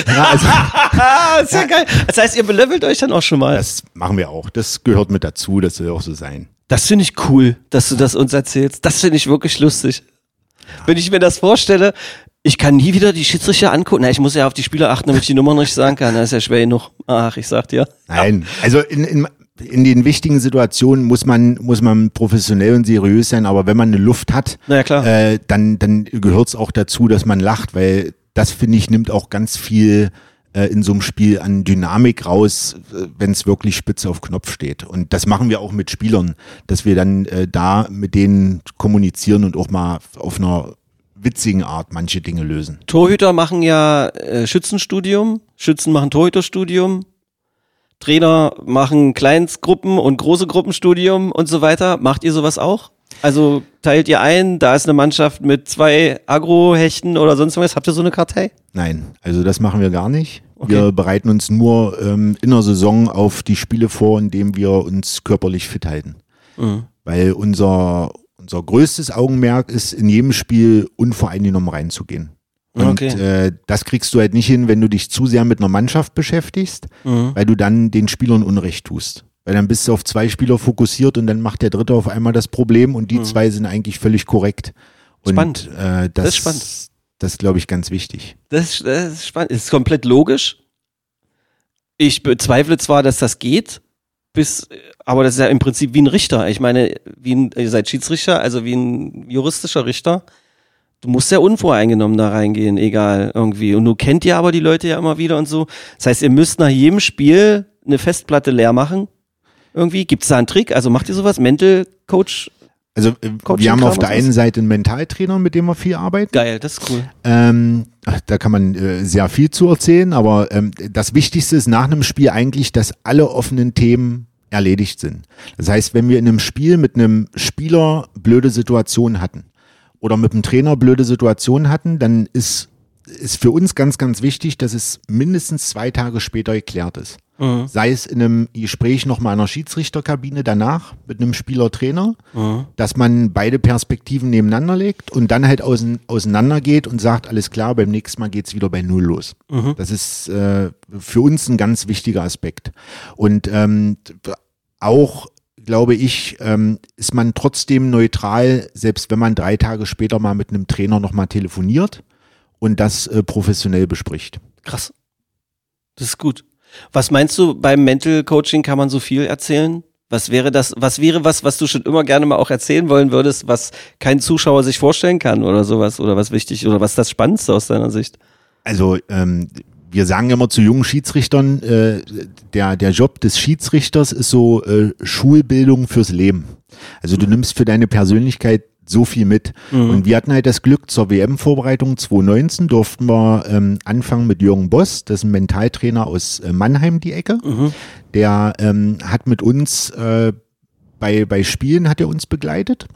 Ja, also, Ah, ist ja, geil. Das heißt, ihr belevelt euch dann auch schon mal. Das, das machen wir auch. Das gehört mit dazu, das soll auch so sein. Finde ich cool, dass du das uns erzählst. Das finde ich wirklich lustig. Wenn ich mir das vorstelle, ich kann nie wieder die Schiedsrichter angucken. Na, ich muss ja auf die Spieler achten, damit ich die Nummer nicht sagen kann. Das ist ja schwer genug. Ach, ich sag dir. Nein, also in, in, in den wichtigen Situationen muss man, muss man professionell und seriös sein, aber wenn man eine Luft hat, Na ja, klar. äh, dann, dann gehört es auch dazu, dass man lacht, weil das, finde ich, nimmt auch ganz viel äh, in so einem Spiel an Dynamik raus, wenn es wirklich spitze auf Knopf steht. Und das machen wir auch mit Spielern, dass wir dann äh, da mit denen kommunizieren und auch mal auf einer witzigen Art manche Dinge lösen. Torhüter machen ja äh, Schützenstudium, Schützen machen Torhüterstudium, Trainer machen Kleinstgruppen und große Gruppenstudium und so weiter. Macht ihr sowas auch? Also teilt ihr ein, da ist eine Mannschaft mit zwei Agro-Hechten oder sonst was. Habt ihr so eine Kartei? Nein, also das machen wir gar nicht. Okay. Wir bereiten uns nur ähm, in der Saison auf die Spiele vor, indem wir uns körperlich fit halten. Mhm. Weil unser, unser größtes Augenmerk ist, in jedem Spiel unvoreingenommen reinzugehen. Und Okay. äh, das kriegst du halt nicht hin, wenn du dich zu sehr mit einer Mannschaft beschäftigst, Mhm. weil du dann den Spielern Unrecht tust. Weil dann bist du auf zwei Spieler fokussiert und dann macht der dritte auf einmal das Problem und die zwei sind eigentlich völlig korrekt. Und, Mhm. Spannend. Äh, das, ist spannend. Das ist, glaube ich, ganz wichtig. Das, ist- das ist spannend. Ist komplett logisch. Ich bezweifle zwar, dass das geht, bis, aber das ist ja im Prinzip wie ein Richter. Ich meine, wie ein, ihr seid Schiedsrichter, also wie ein juristischer Richter. Du musst ja unvoreingenommen da reingehen, egal irgendwie. Und du kennt ja aber die Leute ja immer wieder und so. Das heißt, ihr müsst nach jedem Spiel eine Festplatte leer machen. Irgendwie. Gibt's da einen Trick? Also macht ihr sowas? Mental Coach? Also äh, Coaching wir haben auf der einen Seite einen Mentaltrainer, mit dem wir viel arbeiten. Geil, das ist cool. Ähm, da kann man äh, sehr viel zu erzählen, aber ähm, das Wichtigste ist nach einem Spiel eigentlich, dass alle offenen Themen erledigt sind. Das heißt, wenn wir in einem Spiel mit einem Spieler blöde Situationen hatten oder mit dem Trainer blöde Situationen hatten, dann ist, ist für uns ganz, ganz wichtig, dass es mindestens zwei Tage später geklärt ist. Mhm. Sei es in einem Gespräch nochmal in einer Schiedsrichterkabine danach mit einem Spieler-Trainer, mhm. dass man beide Perspektiven nebeneinander legt und dann halt auseinander geht und sagt, alles klar, beim nächsten Mal geht's wieder bei Null los. Mhm. Das ist äh, für uns ein ganz wichtiger Aspekt. Und ähm, auch glaube ich, ähm, ist man trotzdem neutral, selbst wenn man drei Tage später mal mit einem Trainer nochmal telefoniert und das äh, professionell bespricht. Krass. Das ist gut. Was meinst du, beim Mental Coaching kann man so viel erzählen? Was wäre das, was wäre was, was du schon immer gerne mal auch erzählen wollen würdest, was kein Zuschauer sich vorstellen kann oder sowas oder was wichtig oder was das Spannendste aus deiner Sicht? Also ähm, wir sagen immer zu jungen Schiedsrichtern, äh, der, der Job des Schiedsrichters ist so äh, Schulbildung fürs Leben. Also du nimmst für deine Persönlichkeit so viel mit. Mhm. Und wir hatten halt das Glück, zur WM-Vorbereitung 2019 durften wir ähm, anfangen mit Jürgen Boss, das ist ein Mentaltrainer aus äh, Mannheim, die Ecke. Mhm. Der ähm, hat mit uns äh, bei, bei Spielen hat er uns begleitet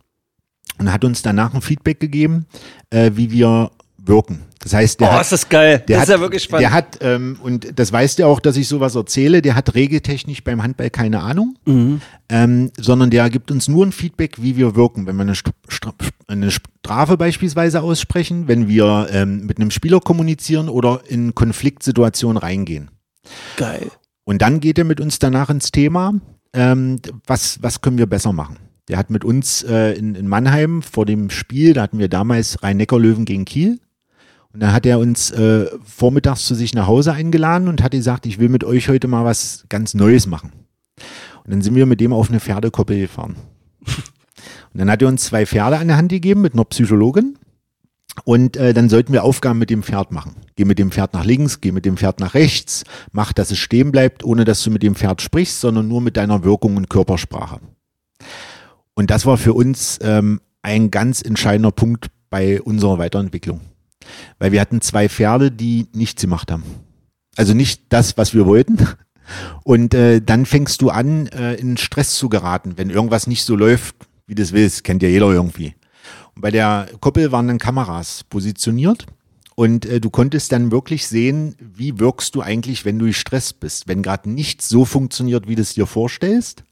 und hat uns danach ein Feedback gegeben, äh, wie wir wirken. Das heißt, der oh, hat, ist das geil. Der das hat, ist ja wirklich spannend. Der hat, ähm, und das weißt du auch, dass ich sowas erzähle, der hat regeltechnisch beim Handball keine Ahnung, mhm. ähm, sondern der gibt uns nur ein Feedback, wie wir wirken. Wenn wir eine, Stra eine Strafe beispielsweise aussprechen, wenn wir ähm, mit einem Spieler kommunizieren oder in Konfliktsituationen reingehen. Geil. Und dann geht er mit uns danach ins Thema, ähm, was, was können wir besser machen. Der hat mit uns äh, in, in Mannheim vor dem Spiel, da hatten wir damals Rhein-Neckar-Löwen gegen Kiel, und dann hat er uns äh, vormittags zu sich nach Hause eingeladen und hat gesagt, ich will mit euch heute mal was ganz Neues machen. Und dann sind wir mit dem auf eine Pferdekoppel gefahren. Und dann hat er uns zwei Pferde an der Hand gegeben mit einer Psychologin. Und äh, dann sollten wir Aufgaben mit dem Pferd machen. Geh mit dem Pferd nach links, geh mit dem Pferd nach rechts, mach, dass es stehen bleibt, ohne dass du mit dem Pferd sprichst, sondern nur mit deiner Wirkung und Körpersprache. Und das war für uns ähm, ein ganz entscheidender Punkt bei unserer Weiterentwicklung. Weil wir hatten zwei Pferde, die nichts gemacht haben. Also nicht das, was wir wollten. Und äh, dann fängst du an, äh, in Stress zu geraten, wenn irgendwas nicht so läuft, wie du es willst. Kennt ja jeder irgendwie. Und bei der Koppel waren dann Kameras positioniert. Und äh, du konntest dann wirklich sehen, wie wirkst du eigentlich, wenn du gestresst bist, wenn gerade nichts so funktioniert, wie du es dir vorstellst.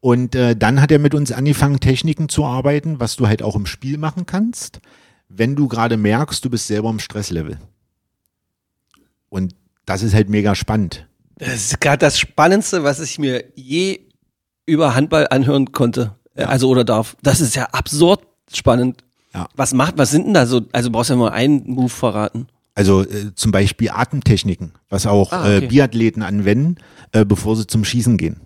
Und äh, dann hat er mit uns angefangen, Techniken zu arbeiten, was du halt auch im Spiel machen kannst wenn du gerade merkst, du bist selber im Stresslevel. Und das ist halt mega spannend. Das ist gerade das Spannendste, was ich mir je über Handball anhören konnte. Ja. Also oder darf. Das ist ja absurd spannend. Ja. Was macht, was sind denn da so? Also brauchst du ja mal einen Move verraten. Also äh, zum Beispiel Atemtechniken, was auch ah, okay. äh, Biathleten anwenden, äh, bevor sie zum Schießen gehen.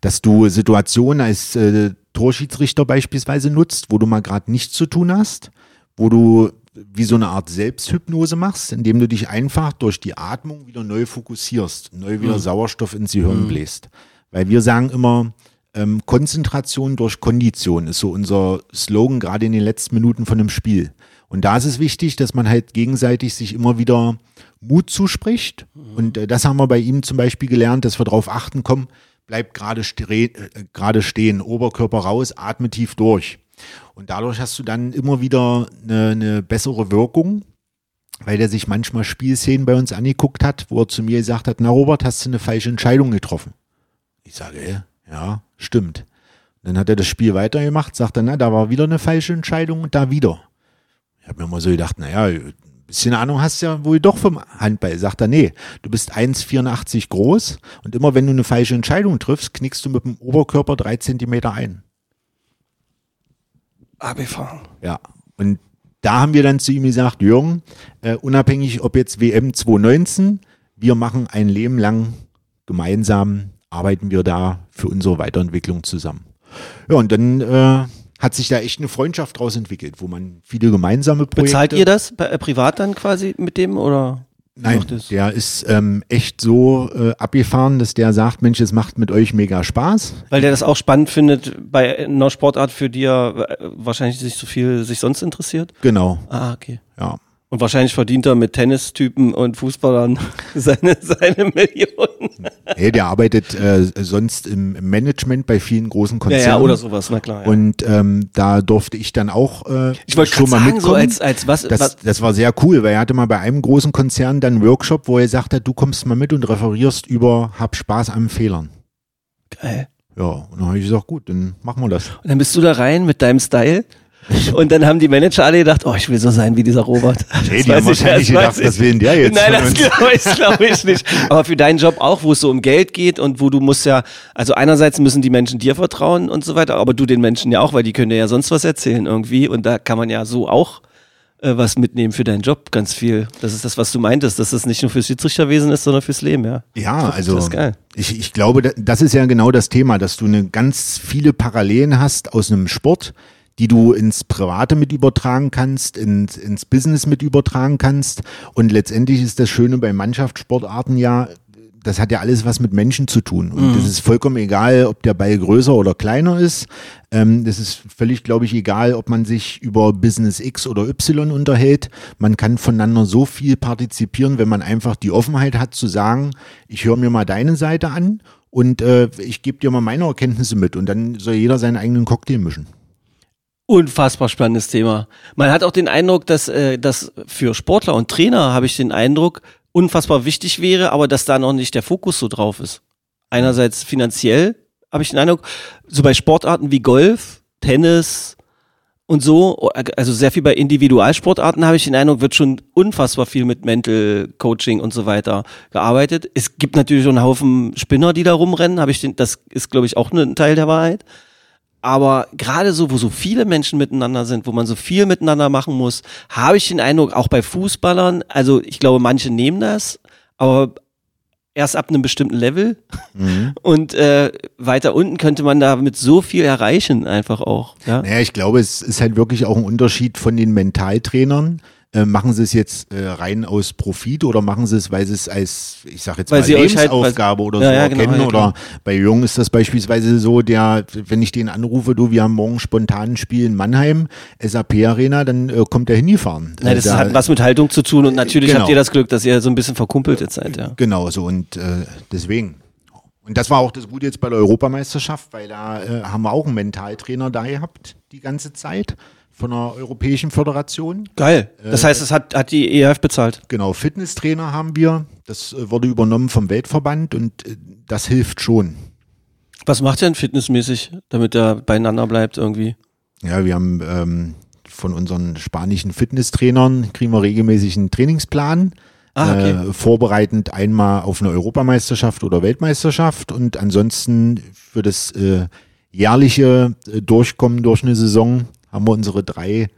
Dass du Situationen als äh, Torschiedsrichter beispielsweise nutzt, wo du mal gerade nichts zu tun hast wo du wie so eine Art Selbsthypnose machst, indem du dich einfach durch die Atmung wieder neu fokussierst, neu wieder mhm. Sauerstoff ins Gehirn mhm. bläst. Weil wir sagen immer, ähm, Konzentration durch Kondition ist so unser Slogan gerade in den letzten Minuten von einem Spiel. Und da ist es wichtig, dass man halt gegenseitig sich immer wieder Mut zuspricht. Mhm. Und äh, das haben wir bei ihm zum Beispiel gelernt, dass wir darauf achten, komm, bleib gerade ste äh, stehen, Oberkörper raus, atme tief durch. Und dadurch hast du dann immer wieder eine, eine bessere Wirkung, weil der sich manchmal Spielszenen bei uns angeguckt hat, wo er zu mir gesagt hat, na Robert, hast du eine falsche Entscheidung getroffen? Ich sage, ja, stimmt. dann hat er das Spiel weitergemacht, sagt er, na, da war wieder eine falsche Entscheidung und da wieder. Ich habe mir immer so gedacht, naja, ein bisschen Ahnung hast du ja wohl doch vom Handball. Sagt er, nee, du bist 1,84 groß und immer wenn du eine falsche Entscheidung triffst, knickst du mit dem Oberkörper drei Zentimeter ein. Abgefahren. Ja. Und da haben wir dann zu ihm gesagt, Jürgen, äh, unabhängig ob jetzt WM 2019, wir machen ein Leben lang gemeinsam, arbeiten wir da für unsere Weiterentwicklung zusammen. Ja, und dann äh, hat sich da echt eine Freundschaft draus entwickelt, wo man viele gemeinsame Projekte. Bezahlt ihr das äh, privat dann quasi mit dem oder? Nein, der ist ähm, echt so äh, abgefahren, dass der sagt, Mensch, es macht mit euch mega Spaß. Weil der das auch spannend findet bei einer Sportart, für die er äh, wahrscheinlich sich so viel sich sonst interessiert? Genau. Ah, okay. Ja. Und wahrscheinlich verdient er mit Tennistypen und Fußballern seine, seine Millionen. Nee, der arbeitet äh, sonst im Management bei vielen großen Konzernen. Ja, ja, oder sowas, na klar. Ja. Und ähm, da durfte ich dann auch äh, ich wollte schon mal sagen, so mitkommen. als, als was, das, was das war sehr cool, weil er hatte mal bei einem großen Konzern dann einen Workshop, wo er sagte, du kommst mal mit und referierst über Hab Spaß an Fehlern. geil. Ja, und dann habe ich gesagt, gut, dann machen wir das. Und dann bist du da rein mit deinem Style. Und dann haben die Manager alle gedacht, oh, ich will so sein wie dieser Robert. Nee, Das die haben ich, wahrscheinlich das weiß gedacht, ich. was will der jetzt Nein, das glaube ich, glaub ich nicht. Aber für deinen Job auch, wo es so um Geld geht und wo du musst ja, also einerseits müssen die Menschen dir vertrauen und so weiter, aber du den Menschen ja auch, weil die können dir ja sonst was erzählen irgendwie und da kann man ja so auch äh, was mitnehmen für deinen Job, ganz viel. Das ist das, was du meintest, dass das nicht nur fürs Schiedsrichterwesen ist, sondern fürs Leben, ja. Ja, also Das ist geil. Ich, ich glaube, da- das ist ja genau das Thema, dass du eine ganz viele Parallelen hast aus einem Sport, die du ins Private mit übertragen kannst, ins, ins Business mit übertragen kannst. Und letztendlich ist das Schöne bei Mannschaftssportarten ja, das hat ja alles was mit Menschen zu tun. Und das ist vollkommen egal, ob der Ball größer oder kleiner ist. Ähm, das ist völlig, glaube ich, egal, ob man sich über Business X oder Y unterhält. Man kann voneinander so viel partizipieren, wenn man einfach die Offenheit hat zu sagen, ich höre mir mal deine Seite an und äh, ich gebe dir mal meine Erkenntnisse mit. Und dann soll jeder seinen eigenen Cocktail mischen. Unfassbar spannendes Thema. Man hat auch den Eindruck, dass äh, das für Sportler und Trainer habe ich den Eindruck, unfassbar wichtig wäre, aber dass da noch nicht der Fokus so drauf ist. Einerseits finanziell habe ich den Eindruck, so bei Sportarten wie Golf, Tennis und so, also sehr viel bei Individualsportarten habe ich den Eindruck, wird schon unfassbar viel mit Mental Coaching und so weiter gearbeitet. Es gibt natürlich einen Haufen Spinner, die da rumrennen, habe ich den, das ist glaube ich auch ein Teil der Wahrheit. Aber gerade so, wo so viele Menschen miteinander sind, wo man so viel miteinander machen muss, habe ich den Eindruck, auch bei Fußballern, also ich glaube, manche nehmen das, aber erst ab einem bestimmten Level. Und äh, weiter unten könnte man damit so viel erreichen, einfach auch. Ja? Naja, ich glaube, es ist halt wirklich auch ein Unterschied von den Mentaltrainern. Äh, machen sie es jetzt äh, rein aus Profit oder machen sie es, weil sie es als, ich sag jetzt Weil mal, halt- Lebensaufgabe oder Ja, so ja, genau, erkennen? ja, oder bei Jung ist das beispielsweise so, der, wenn ich den anrufe, du, wir haben morgen spontan ein Spiel in Mannheim, SAP-Arena, dann äh, kommt er hingefahren. Nein, das Äh, da- hat was mit Haltung zu tun und natürlich Genau. habt ihr das Glück, dass ihr so ein bisschen verkumpelt jetzt seid, ja. Genau so und äh, deswegen. Und das war auch das Gute jetzt bei der Europameisterschaft, weil da äh, haben wir auch einen Mentaltrainer da gehabt die ganze Zeit von der Europäischen Föderation. Geil. Das heißt, es hat, hat die EF bezahlt. Genau, Fitnesstrainer haben wir. Das äh, wurde übernommen vom Weltverband und äh, das hilft schon. Was macht ihr denn fitnessmäßig, damit er beieinander bleibt irgendwie? Ja, wir haben ähm, von unseren spanischen Fitnesstrainern kriegen wir regelmäßig einen Trainingsplan. Ah, okay. äh, vorbereitend einmal auf eine Europameisterschaft oder Weltmeisterschaft und ansonsten für das äh, jährliche äh, Durchkommen durch eine Saison haben wir unsere drei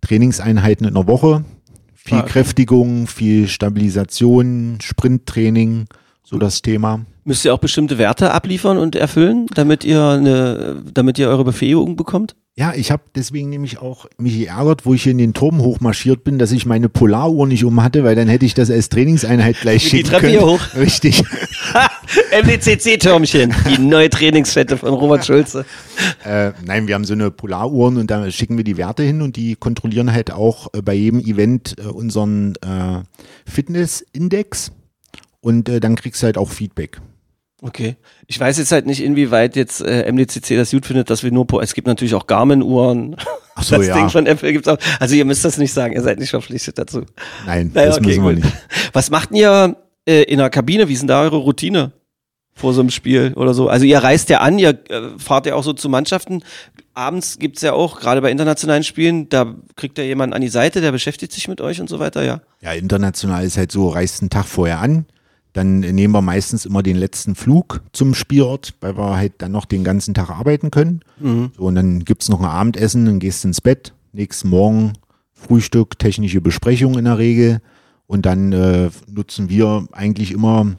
Trainingseinheiten in der Woche. Viel okay. Kräftigung, viel Stabilisation, Sprinttraining, so das Thema. Müsst ihr auch bestimmte Werte abliefern und erfüllen, damit ihr eine, damit ihr eure Befähigung bekommt? Ja, ich habe deswegen nämlich auch mich geärgert, wo ich in den Turm hochmarschiert bin, dass ich meine Polaruhr nicht um hatte, weil dann hätte ich das als Trainingseinheit gleich Die schicken Treppe können. hier hoch. Richtig. MDCC-Türmchen, die neue Trainingsfette von Robert Schulze. Äh, nein, wir haben so eine Polaruhren und da schicken wir die Werte hin und die kontrollieren halt auch äh, bei jedem Event äh, unseren äh, Fitnessindex und äh, dann kriegst du halt auch Feedback. Okay. Ich weiß jetzt halt nicht, inwieweit jetzt äh, MDCC das gut findet, dass wir nur, po- es gibt natürlich auch Garmin-Uhren. Ach so, das ja. Ding von Apple gibt's auch. Also ihr müsst das nicht sagen, ihr seid nicht verpflichtet dazu. Nein, Naja, das okay, müssen wir gut. nicht. Was macht ihr äh, in der Kabine? Wie ist denn da eure Routine vor so einem Spiel oder so? Also ihr reist ja an, ihr äh, fahrt ja auch so zu Mannschaften. Abends gibt's ja auch, gerade bei internationalen Spielen, da kriegt ja jemand an die Seite, der beschäftigt sich mit euch und so weiter, ja. Ja, international ist halt so, reist einen Tag vorher an, dann nehmen wir meistens immer den letzten Flug zum Spielort, weil wir halt dann noch den ganzen Tag arbeiten können. So, und dann gibt's noch ein Abendessen, dann gehst du ins Bett, nächsten Morgen Frühstück, technische Besprechung in der Regel. Und dann äh, nutzen wir eigentlich immer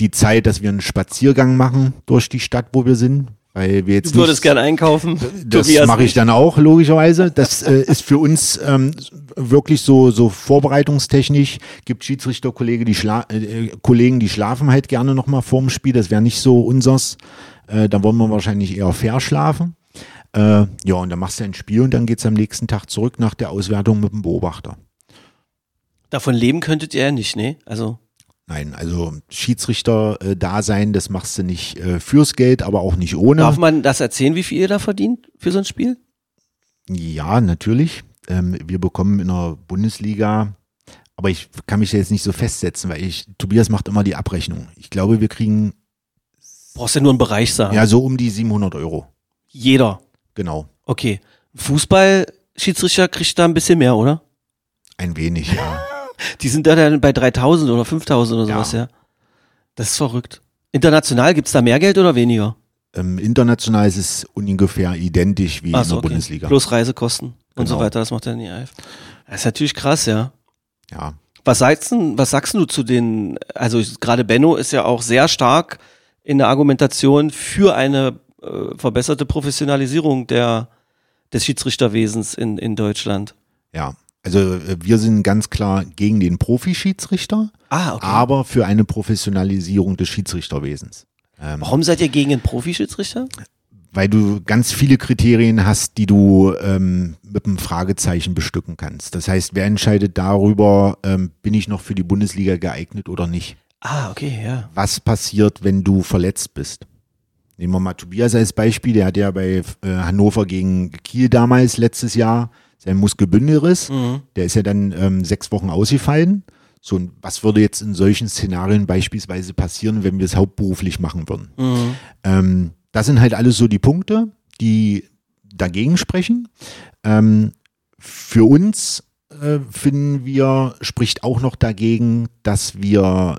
die Zeit, dass wir einen Spaziergang machen durch die Stadt, wo wir sind, weil wir jetzt Du würdest gern einkaufen. das mache ich dann auch, logischerweise. Das äh, ist für uns ähm, wirklich so, so vorbereitungstechnisch. Gibt Schiedsrichterkollegen, die, schla äh, Kollegen, die schlafen halt gerne nochmal vorm Spiel. Das wäre nicht so unsers. Äh, da wollen wir wahrscheinlich eher verschlafen. Äh, ja, und dann machst du ein Spiel und dann geht's am nächsten Tag zurück nach der Auswertung mit dem Beobachter. Davon leben könntet ihr ja nicht, ne? Also. Nein, also Schiedsrichter äh, da sein, das machst du nicht äh, fürs Geld, aber auch nicht ohne. Darf man das erzählen, wie viel ihr da verdient für so ein Spiel? Ja, natürlich. Ähm, wir bekommen in der Bundesliga, aber ich kann mich jetzt nicht so festsetzen, weil ich, Tobias macht immer die Abrechnung. Ich glaube, wir kriegen Brauchst ja nur einen Bereich sagen. ja so um die 700 Euro. Jeder. Genau. Okay. Fußball-Schiedsrichter kriegt da ein bisschen mehr, oder? Ein wenig, ja. Die sind da dann bei 3000 oder 5000 oder Ja. sowas, ja. Das ist verrückt. International gibt's da mehr Geld oder weniger? ähm, international ist es ungefähr identisch wie Ach in so, der Bundesliga. Plus Reisekosten und so Genau. weiter, das macht dann die EIF. Das ist natürlich krass, ja. Ja. Was sagst, denn, was sagst du zu den, also gerade Benno ist ja auch sehr stark in der Argumentation für eine äh, verbesserte Professionalisierung der, des Schiedsrichterwesens in, in Deutschland. Ja. Also äh, wir sind ganz klar gegen den Profischiedsrichter, Ah, okay. aber für eine Professionalisierung des Schiedsrichterwesens. Ähm, Warum seid ihr gegen den Profischiedsrichter? weil du ganz viele Kriterien hast, die du ähm, mit einem Fragezeichen bestücken kannst. Das heißt, wer entscheidet darüber, ähm, bin ich noch für die Bundesliga geeignet oder nicht? Ah, okay, ja. Was passiert, wenn du verletzt bist? Nehmen wir mal Tobias als Beispiel, der hat ja bei äh, Hannover gegen Kiel damals letztes Jahr sein Muskelbündelriss. Mhm. Der ist ja dann ähm, sechs Wochen ausgefallen. So, und was würde jetzt in solchen Szenarien beispielsweise passieren, wenn wir es hauptberuflich machen würden? Mhm. Ähm, das sind halt alles so die Punkte, die dagegen sprechen. Ähm, für uns äh, finden wir, spricht auch noch dagegen, dass wir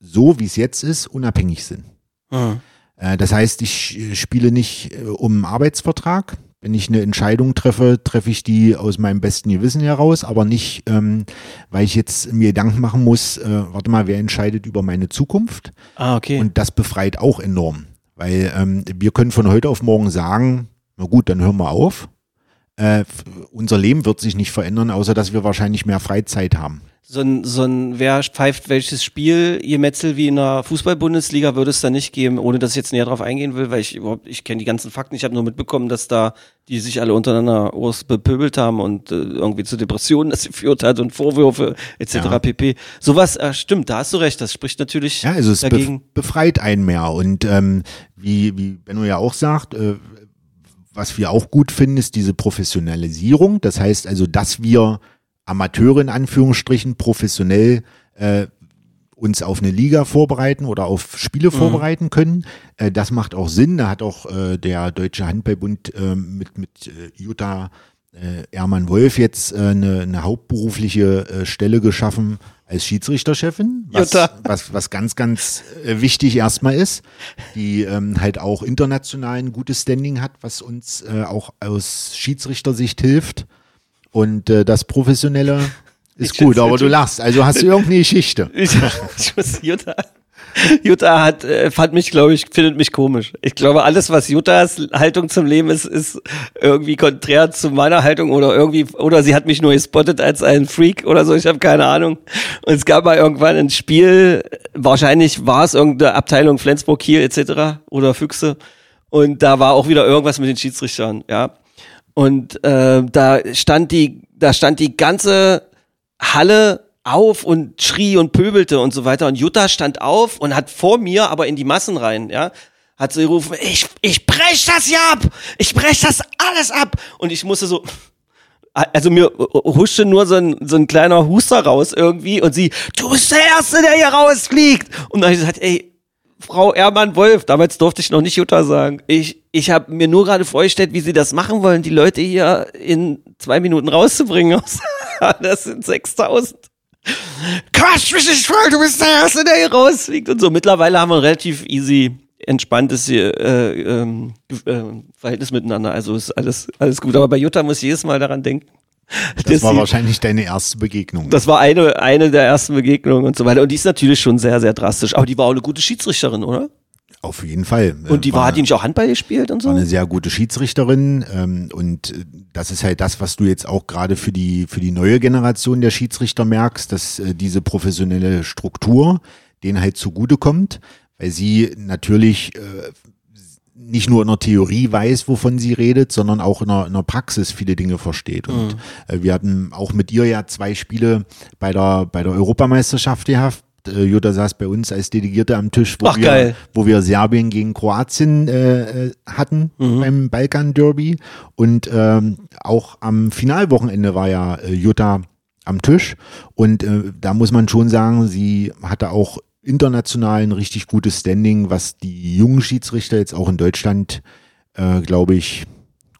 so, wie es jetzt ist, unabhängig sind. Mhm. Äh, das heißt, ich äh, spiele nicht äh, um einen Arbeitsvertrag. Wenn ich eine Entscheidung treffe, treffe ich die aus meinem besten Gewissen heraus, aber nicht, ähm, weil ich jetzt mir Gedanken machen muss, äh, warte mal, wer entscheidet über meine Zukunft? Ah, okay. Und das befreit auch enorm. Weil ähm, wir können von heute auf morgen sagen, na gut, dann hören wir auf. Äh, unser Leben wird sich nicht verändern, außer dass wir wahrscheinlich mehr Freizeit haben. so ein, so ein, wer pfeift welches Spiel, je Metzel wie in der Fußball-Bundesliga würde es da nicht geben, ohne dass ich jetzt näher drauf eingehen will, weil ich überhaupt, ich kenne die ganzen Fakten, ich habe nur mitbekommen, dass da die sich alle untereinander bepöbelt haben und äh, irgendwie zu Depressionen das geführt hat und Vorwürfe etc. Ja. pp. Sowas, äh, stimmt, da hast du recht, das spricht natürlich Ja, also es bef dagegen. befreit einen mehr. Und ähm, wie, wie Benno ja auch sagt, äh, was wir auch gut finden, ist diese Professionalisierung. Das heißt also, dass wir Amateure in Anführungsstrichen professionell äh, uns auf eine Liga vorbereiten oder auf Spiele vorbereiten können. Äh, das macht auch Sinn. Da hat auch äh, der Deutsche Handballbund äh, mit, mit äh, Jutta äh, Ermann Wolf jetzt äh, eine, eine hauptberufliche äh, Stelle geschaffen als Schiedsrichterchefin, was, Jutta. was, was ganz, ganz äh, wichtig erstmal ist, die ähm, halt auch international ein gutes Standing hat, was uns äh, auch aus Schiedsrichtersicht hilft. Und äh, das Professionelle ist Ich gut, aber du lachst. Also hast du irgendeine Geschichte. Ich, ich muss Jutta. Jutta hat, äh, fand mich, glaube ich, findet mich komisch. Ich glaube, alles, was Juttas Haltung zum Leben ist, ist irgendwie konträr zu meiner Haltung oder irgendwie, oder sie hat mich nur gespottet als ein Freak oder so, ich habe keine Ahnung. Und es gab mal irgendwann ein Spiel, wahrscheinlich war es irgendeine Abteilung Flensburg, Kiel etc. oder Füchse. Und da war auch wieder irgendwas mit den Schiedsrichtern, ja. Und äh, da stand die, da stand die ganze Halle auf und schrie und pöbelte und so weiter. Und Jutta stand auf und hat vor mir, aber in die Massen rein, ja, hat sie gerufen, ich, ich brech das hier ab! Ich brech das alles ab! Und ich musste so, also mir huschte nur so ein, so ein kleiner Huster raus irgendwie und sie, du bist der Erste, der hier rausfliegt! Und dann habe ich gesagt, ey, Frau Ermann-Wolf, damals durfte ich noch nicht Jutta sagen. Ich, ich habe mir nur gerade vorgestellt, wie sie das machen wollen, die Leute hier in zwei Minuten rauszubringen. das sind 6000. Quatsch mich nicht voll, du bist der Erste, der hier rausfliegt und so. Mittlerweile haben wir ein relativ easy, entspanntes äh, ähm, äh, Verhältnis miteinander. Also ist alles, alles gut. Aber bei Jutta muss ich jedes Mal daran denken. Das war sie- wahrscheinlich deine erste Begegnung. das war eine, eine der ersten Begegnungen und so weiter. Und die ist natürlich schon sehr, sehr drastisch. Aber die war auch eine gute Schiedsrichterin, oder? Auf jeden Fall. Und die war, hat die nicht auch Handball gespielt und so? war eine sehr gute Schiedsrichterin ähm, und äh, das ist halt das, was du jetzt auch gerade für die für die neue Generation der Schiedsrichter merkst, dass äh, diese professionelle Struktur denen halt zugutekommt, weil sie natürlich äh, nicht nur in der Theorie weiß, wovon sie redet, sondern auch in der, in der Praxis viele Dinge versteht. Und Mhm. äh, wir hatten auch mit ihr ja zwei Spiele bei der, bei der Europameisterschaft gehabt. Äh, Jutta saß bei uns als Delegierte am Tisch, wo, Ach, wir, geil. wo wir Serbien gegen Kroatien äh, äh, hatten Mhm. beim Balkan Derby. Und ähm, auch am Finalwochenende war ja äh, Jutta am Tisch. Und äh, da muss man schon sagen, sie hatte auch international ein richtig gutes Standing, was die jungen Schiedsrichter jetzt auch in Deutschland, glaube ich,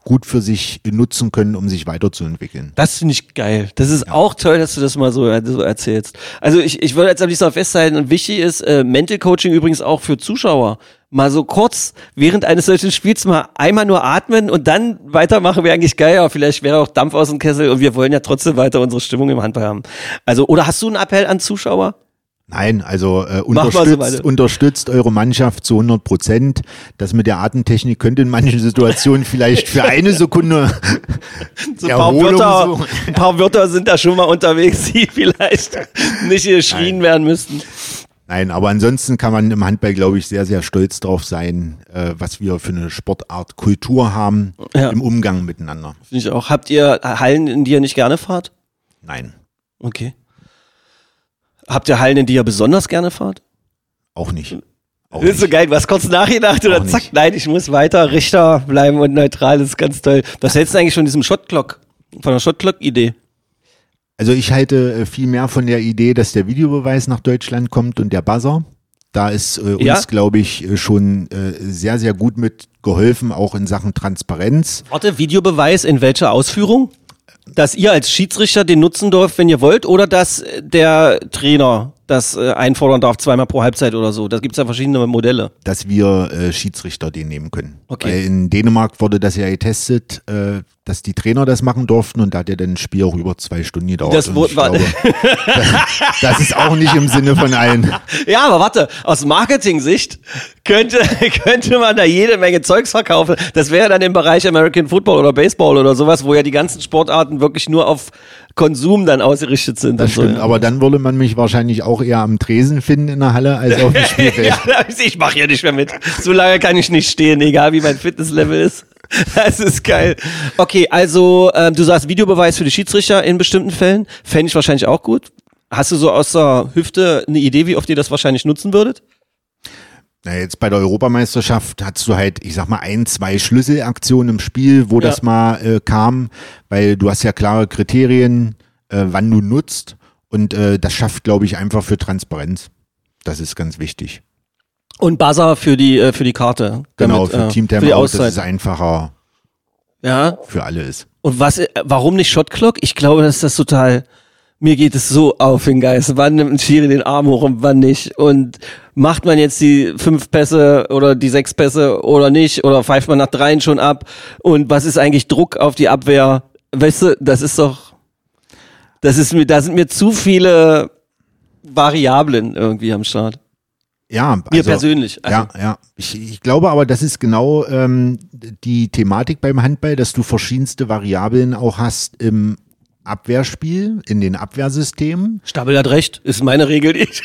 gut für sich nutzen können, um sich weiterzuentwickeln. Das finde ich geil. Das ist auch toll, dass du das mal so, so erzählst. Also ich, ich würde jetzt am liebsten festhalten und wichtig ist, äh, Mental Coaching übrigens auch für Zuschauer. Mal so kurz während eines solchen Spiels mal einmal nur atmen und dann weitermachen wäre eigentlich geil, aber vielleicht wäre auch Dampf aus dem Kessel und wir wollen ja trotzdem weiter unsere Stimmung im Handball haben. Also, oder hast du einen Appell an Zuschauer? Nein, also äh, so unterstützt, unterstützt eure Mannschaft zu 100 Prozent. Das mit der Atemtechnik könnte in manchen Situationen vielleicht für eine Sekunde So ein, paar Wörter, suchen. ein paar Wörter sind da schon mal unterwegs, die vielleicht nicht geschrien werden müssten. Nein, aber ansonsten kann man im Handball, glaube ich, sehr, sehr stolz drauf sein, äh, was wir für eine Sportart Kultur haben Ja. im Umgang miteinander. Finde ich auch. Habt ihr Hallen, in die ihr nicht gerne fahrt? Nein, Okay. Habt ihr Hallen, in die ihr besonders gerne fahrt? auch nicht. Auch Das ist so geil. Du hast kurz nachgedacht oder zack, nicht. nein, ich muss weiter Richter bleiben und neutral. Das ist ganz toll. Was hältst du eigentlich von diesem Shotclock? Von der Shotclock-Idee? Also ich halte äh, viel mehr von der Idee, dass der Videobeweis nach Deutschland kommt und der Buzzer. Da ist äh, uns, Ja. glaube ich, äh, schon äh, sehr, sehr gut mit geholfen, auch in Sachen Transparenz. Warte, Videobeweis in welcher Ausführung? Dass ihr als Schiedsrichter den nutzen dürft, wenn ihr wollt, oder dass der Trainer das äh, einfordern darf, zweimal pro Halbzeit oder so? Da gibt's ja verschiedene Modelle. dass wir äh, Schiedsrichter den nehmen können. Okay. Weil in Dänemark wurde das ja getestet, äh, dass die Trainer das machen durften und da hat ja dann ein Spiel auch über zwei Stunden gedauert. Das wurde- glaube, das, das ist auch nicht im Sinne von allen. Ja, aber warte, aus Marketing-Sicht könnte, könnte man da jede Menge Zeugs verkaufen. Das wäre dann im Bereich American Football oder Baseball oder sowas, wo ja die ganzen Sportarten wirklich nur auf Konsum dann ausgerichtet sind. Das so, stimmt, ja. aber dann würde man mich wahrscheinlich auch eher am Tresen finden in der Halle als auf dem Spielfeld. Ja, ich mache hier nicht mehr mit. So lange kann ich nicht stehen, egal wie mein Fitnesslevel ist. Das ist geil. Okay, also ähm, du sagst Videobeweis für die Schiedsrichter in bestimmten Fällen. Fände ich wahrscheinlich auch gut. Hast du so aus der Hüfte eine Idee, wie oft ihr das wahrscheinlich nutzen würdet? Na, jetzt bei der Europameisterschaft hattest du halt, ich sag mal, ein, zwei Schlüsselaktionen im Spiel, wo Ja. das mal äh, kam, weil du hast ja klare Kriterien, äh, wann du nutzt und äh, das schafft, glaube ich, einfach für Transparenz. Das ist ganz wichtig. Und Buzzer für die äh, für die Karte. Genau, damit, für äh, Team für die Timeout, dass Auszeit. es einfacher Ja. für alle ist. Und was? äh, Warum nicht Shotclock? Ich glaube, das ist das total. Mir geht es so auf den Geist. Wann nimmt ein Schiri den Arm hoch und wann nicht? Und macht man jetzt die fünf Pässe oder die sechs Pässe oder nicht? Oder pfeift man nach dreien schon ab? Und was ist eigentlich Druck auf die Abwehr? Weißt du, das ist doch. Das ist mir, da sind mir zu viele Variablen irgendwie am Start. Ja, Mir also, persönlich. Also, Ja, ja. Ich, ich glaube aber, das ist genau ähm, die Thematik beim Handball, dass du verschiedenste Variablen auch hast im Abwehrspiel, in den Abwehrsystemen. Stabel hat recht, ist meine Regel nicht.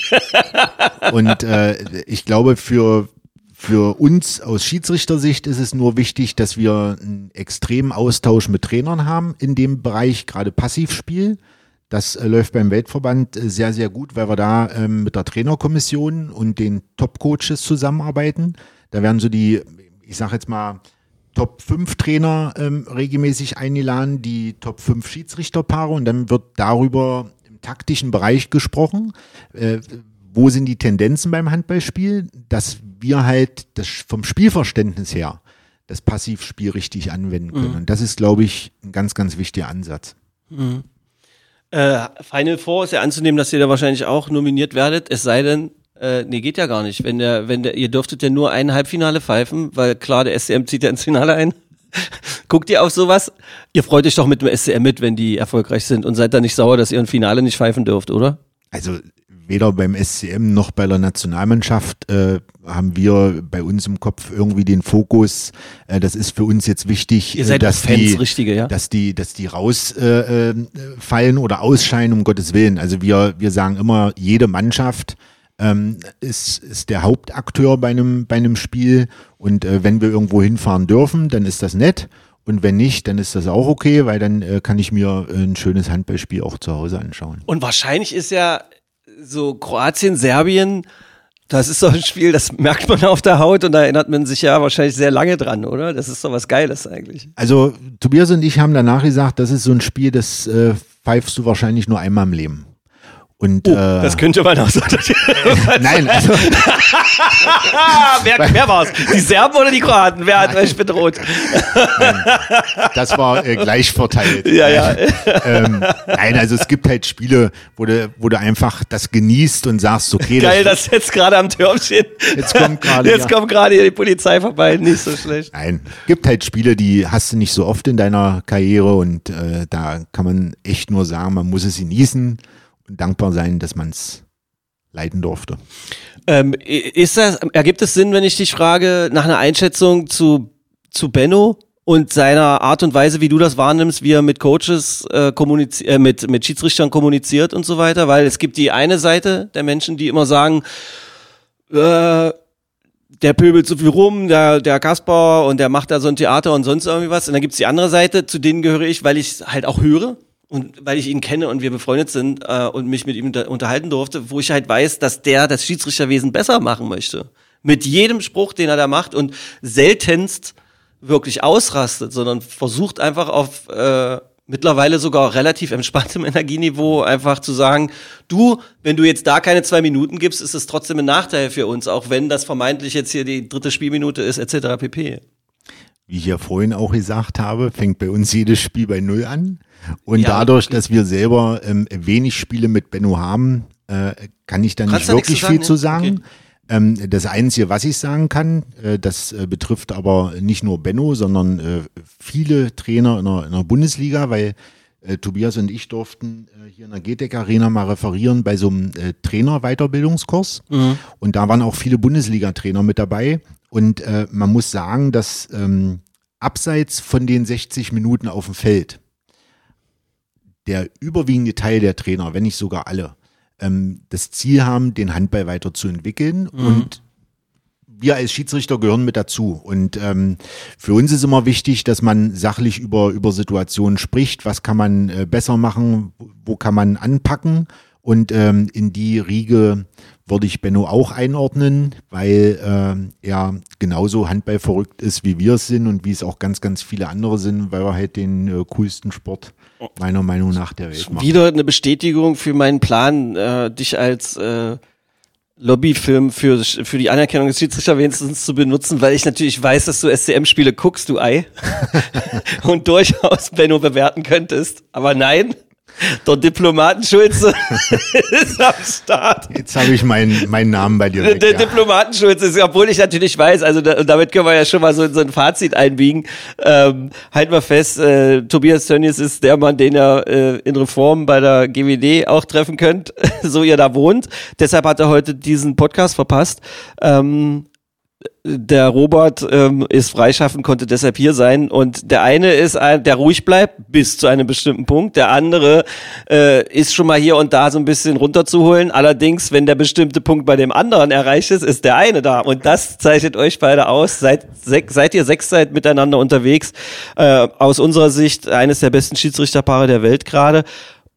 Und äh, ich glaube, für, für uns aus Schiedsrichtersicht ist es nur wichtig, dass wir einen extremen Austausch mit Trainern haben in dem Bereich, gerade Passivspiel. Das äh, läuft beim Weltverband äh, sehr, sehr gut, weil wir da ähm, mit der Trainerkommission und den Top-Coaches zusammenarbeiten. Da werden so die, ich sage jetzt mal, Top 5 Trainer ähm, regelmäßig eingeladen, die Top 5 Schiedsrichterpaare und dann wird darüber im taktischen Bereich gesprochen. Äh, wo sind die Tendenzen beim Handballspiel, dass wir halt das vom Spielverständnis her das Passivspiel richtig anwenden können. Und das ist, glaube ich, ein ganz, ganz wichtiger Ansatz. Äh, Final Four ist ja anzunehmen, dass ihr da wahrscheinlich auch nominiert werdet, es sei denn, äh, nee, geht ja gar nicht. Wenn der, wenn der, ihr dürftet ja nur ein Halbfinale pfeifen, weil klar, der SCM zieht ja ins Finale ein. Guckt ihr auf sowas? Ihr freut euch doch mit dem SCM mit, wenn die erfolgreich sind und seid da nicht sauer, dass ihr ein Finale nicht pfeifen dürft, oder? Also weder beim SCM noch bei der Nationalmannschaft äh, haben wir bei uns im Kopf irgendwie den Fokus. Äh, das ist für uns jetzt wichtig, Ihr seid äh, dass Fans, die, richtige, ja? dass die, dass die rausfallen äh, äh, fallen oder ausscheiden, um Gottes Willen. Also wir, wir sagen immer, jede Mannschaft ähm, ist, ist der Hauptakteur bei einem, bei einem Spiel. Und äh, wenn wir irgendwo hinfahren dürfen, dann ist das nett. Und wenn nicht, dann ist das auch okay, weil dann äh, kann ich mir ein schönes Handballspiel auch zu Hause anschauen. Und wahrscheinlich ist ja so Kroatien, Serbien, das ist doch ein Spiel, das merkt man auf der Haut und da erinnert man sich ja wahrscheinlich sehr lange dran, oder? Das ist doch was Geiles eigentlich. Also Tobias und ich haben danach gesagt, das ist so ein Spiel, das äh, pfeifst du wahrscheinlich nur einmal im Leben. Und, Oh, äh, das könnte man auch so. nein, also, wer, wer war's? Die Serben oder die Kroaten? Wer hat euch bedroht? das war äh, gleich verteilt. Ja, ja. ähm, nein, also es gibt halt Spiele, wo du, wo du einfach das genießt und sagst, okay, Geil, das, das jetzt gerade am Türmchen. Jetzt kommt gerade, Jetzt ja. kommt gerade die Polizei vorbei. Nicht so schlecht. Nein, gibt halt Spiele, die hast du nicht so oft in deiner Karriere und äh, da kann man echt nur sagen, man muss es genießen dankbar sein, dass man es leiden durfte. Ähm, ist das, ergibt es Sinn, wenn ich dich frage, nach einer Einschätzung zu, zu Benno und seiner Art und Weise, wie du das wahrnimmst, wie er mit Coaches äh, kommuniziert, äh, mit, mit Schiedsrichtern kommuniziert und so weiter? Weil es gibt die eine Seite der Menschen, die immer sagen, äh, der pöbelt so viel rum, der, der Kasper und der macht da so ein Theater und sonst irgendwie was. Und dann gibt's die andere Seite, zu denen gehöre ich, weil ich halt auch höre und weil ich ihn kenne und wir befreundet sind äh, und mich mit ihm unter unterhalten durfte, wo ich halt weiß, dass der das Schiedsrichterwesen besser machen möchte. Mit jedem Spruch, den er da macht und seltenst wirklich ausrastet, sondern versucht einfach auf äh, mittlerweile sogar relativ entspanntem Energieniveau einfach zu sagen, du, wenn du jetzt da keine zwei Minuten gibst, ist es trotzdem ein Nachteil für uns, auch wenn das vermeintlich jetzt hier die dritte Spielminute ist, etc. pp. Wie ich ja vorhin auch gesagt habe, fängt bei uns jedes Spiel bei Null an. Und Ja, dadurch, dass wir selber ähm, wenig Spiele mit Benno haben, äh, kann ich da nicht wirklich zu viel sagen, zu ne? sagen. Okay. Ähm, das Einzige, was ich sagen kann, äh, das äh, betrifft aber nicht nur Benno, sondern äh, viele Trainer in der, in der Bundesliga, weil äh, Tobias und ich durften äh, hier in der GTEC Arena mal referieren bei so einem Trainer-Weiterbildungskurs. Und da waren auch viele Bundesliga-Trainer mit dabei. Und äh, man muss sagen, dass ähm, abseits von den 60 Minuten auf dem Feld der überwiegende Teil der Trainer, wenn nicht sogar alle, ähm, das Ziel haben, den Handball weiterzuentwickeln und wir als Schiedsrichter gehören mit dazu. Und ähm, für uns ist immer wichtig, dass man sachlich über, über Situationen spricht. Was kann man äh, besser machen? Wo- Wo kann man anpacken? Und ähm, in die Riege würde ich Benno auch einordnen, weil ähm, er genauso Handball verrückt ist, wie wir es sind und wie es auch ganz, ganz viele andere sind, weil er halt den äh, coolsten Sport meiner Meinung nach der Welt macht. Wieder eine Bestätigung für meinen Plan, äh, dich als äh, Lobbyfilm für, für die Anerkennung des Schiedsrichterwesens zu benutzen, weil ich natürlich weiß, dass du SCM-Spiele guckst, du Ei. und durchaus Benno bewerten könntest. Aber nein, der Diplomatenschulze ist am Start. Jetzt habe ich meinen meinen Namen bei dir weg. Der ja. Diplomatenschutz ist, obwohl ich natürlich weiß, also da, damit können wir ja schon mal so, so ein Fazit einbiegen. Ähm, halt mal fest, äh, Tobias Tönnies ist der Mann, den ihr äh, in Reform bei der GWD auch treffen könnt, so ihr da wohnt. Deshalb hat er heute diesen Podcast verpasst. Ähm, der Robert ähm, ist freischaffend, konnte deshalb hier sein. Und der eine ist ein, der ruhig bleibt bis zu einem bestimmten Punkt. Der andere äh, ist schon mal hier und da so ein bisschen runterzuholen. Allerdings, wenn der bestimmte Punkt bei dem anderen erreicht ist, ist der eine da. Und das zeichnet euch beide aus. Seid, sech, seid ihr sechs seid miteinander unterwegs. Äh, aus unserer Sicht eines der besten Schiedsrichterpaare der Welt gerade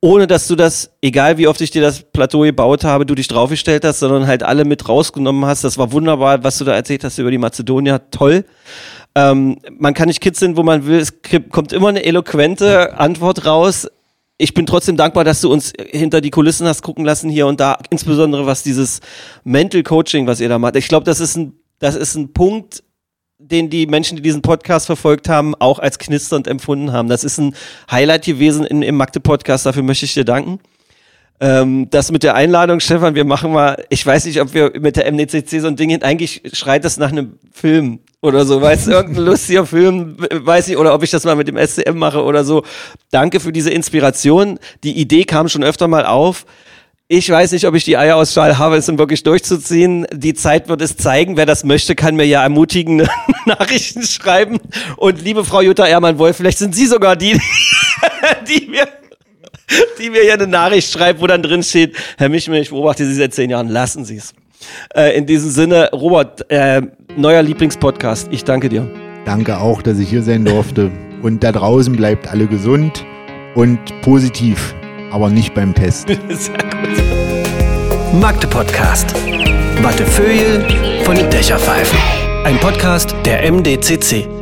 ohne dass du das, egal wie oft ich dir das Plateau gebaut habe, du dich draufgestellt hast, sondern halt alle mit rausgenommen hast. Das war wunderbar, was du da erzählt hast über die Mazedonier. Toll. Ähm, man kann nicht kitzeln, wo man will. Es kommt immer eine eloquente Antwort raus. Ich bin trotzdem dankbar, dass du uns hinter die Kulissen hast gucken lassen hier und da, insbesondere was dieses Mental Coaching, was ihr da macht. Ich glaube, das ist ein, das ist ein Punkt, den die Menschen, die diesen Podcast verfolgt haben, auch als knisternd empfunden haben. Das ist ein Highlight gewesen in, im Magde-Podcast, dafür möchte ich dir danken. Ähm, das mit der Einladung, Stefan, wir machen mal, ich weiß nicht, ob wir mit der MNCC so ein Ding hin, eigentlich schreit das nach einem Film oder so, weißt du, irgendein lustiger Film, weiß ich, oder ob ich das mal mit dem SCM mache oder so. Danke für diese Inspiration. Die Idee kam schon öfter mal auf. Ich weiß nicht, ob ich die Eier aus Stahl habe, es wirklich durchzuziehen. Die Zeit wird es zeigen. Wer das möchte, kann mir ja ermutigende Nachrichten schreiben. Und liebe Frau Jutta Ehrmann-Wolf, vielleicht sind Sie sogar die, die mir, die mir hier eine Nachricht schreibt, wo dann drin steht, Herr Michmel, ich beobachte Sie seit zehn Jahren, lassen Sie es. Äh, in diesem Sinne, Robert, äh, neuer Lieblingspodcast, ich danke dir. Danke auch, dass ich hier sein durfte. Und da draußen bleibt alle gesund und positiv, aber nicht beim Test. Magde Podcast. Wattefeuille von den Dächerpfeifen. Ein Podcast der MDCC.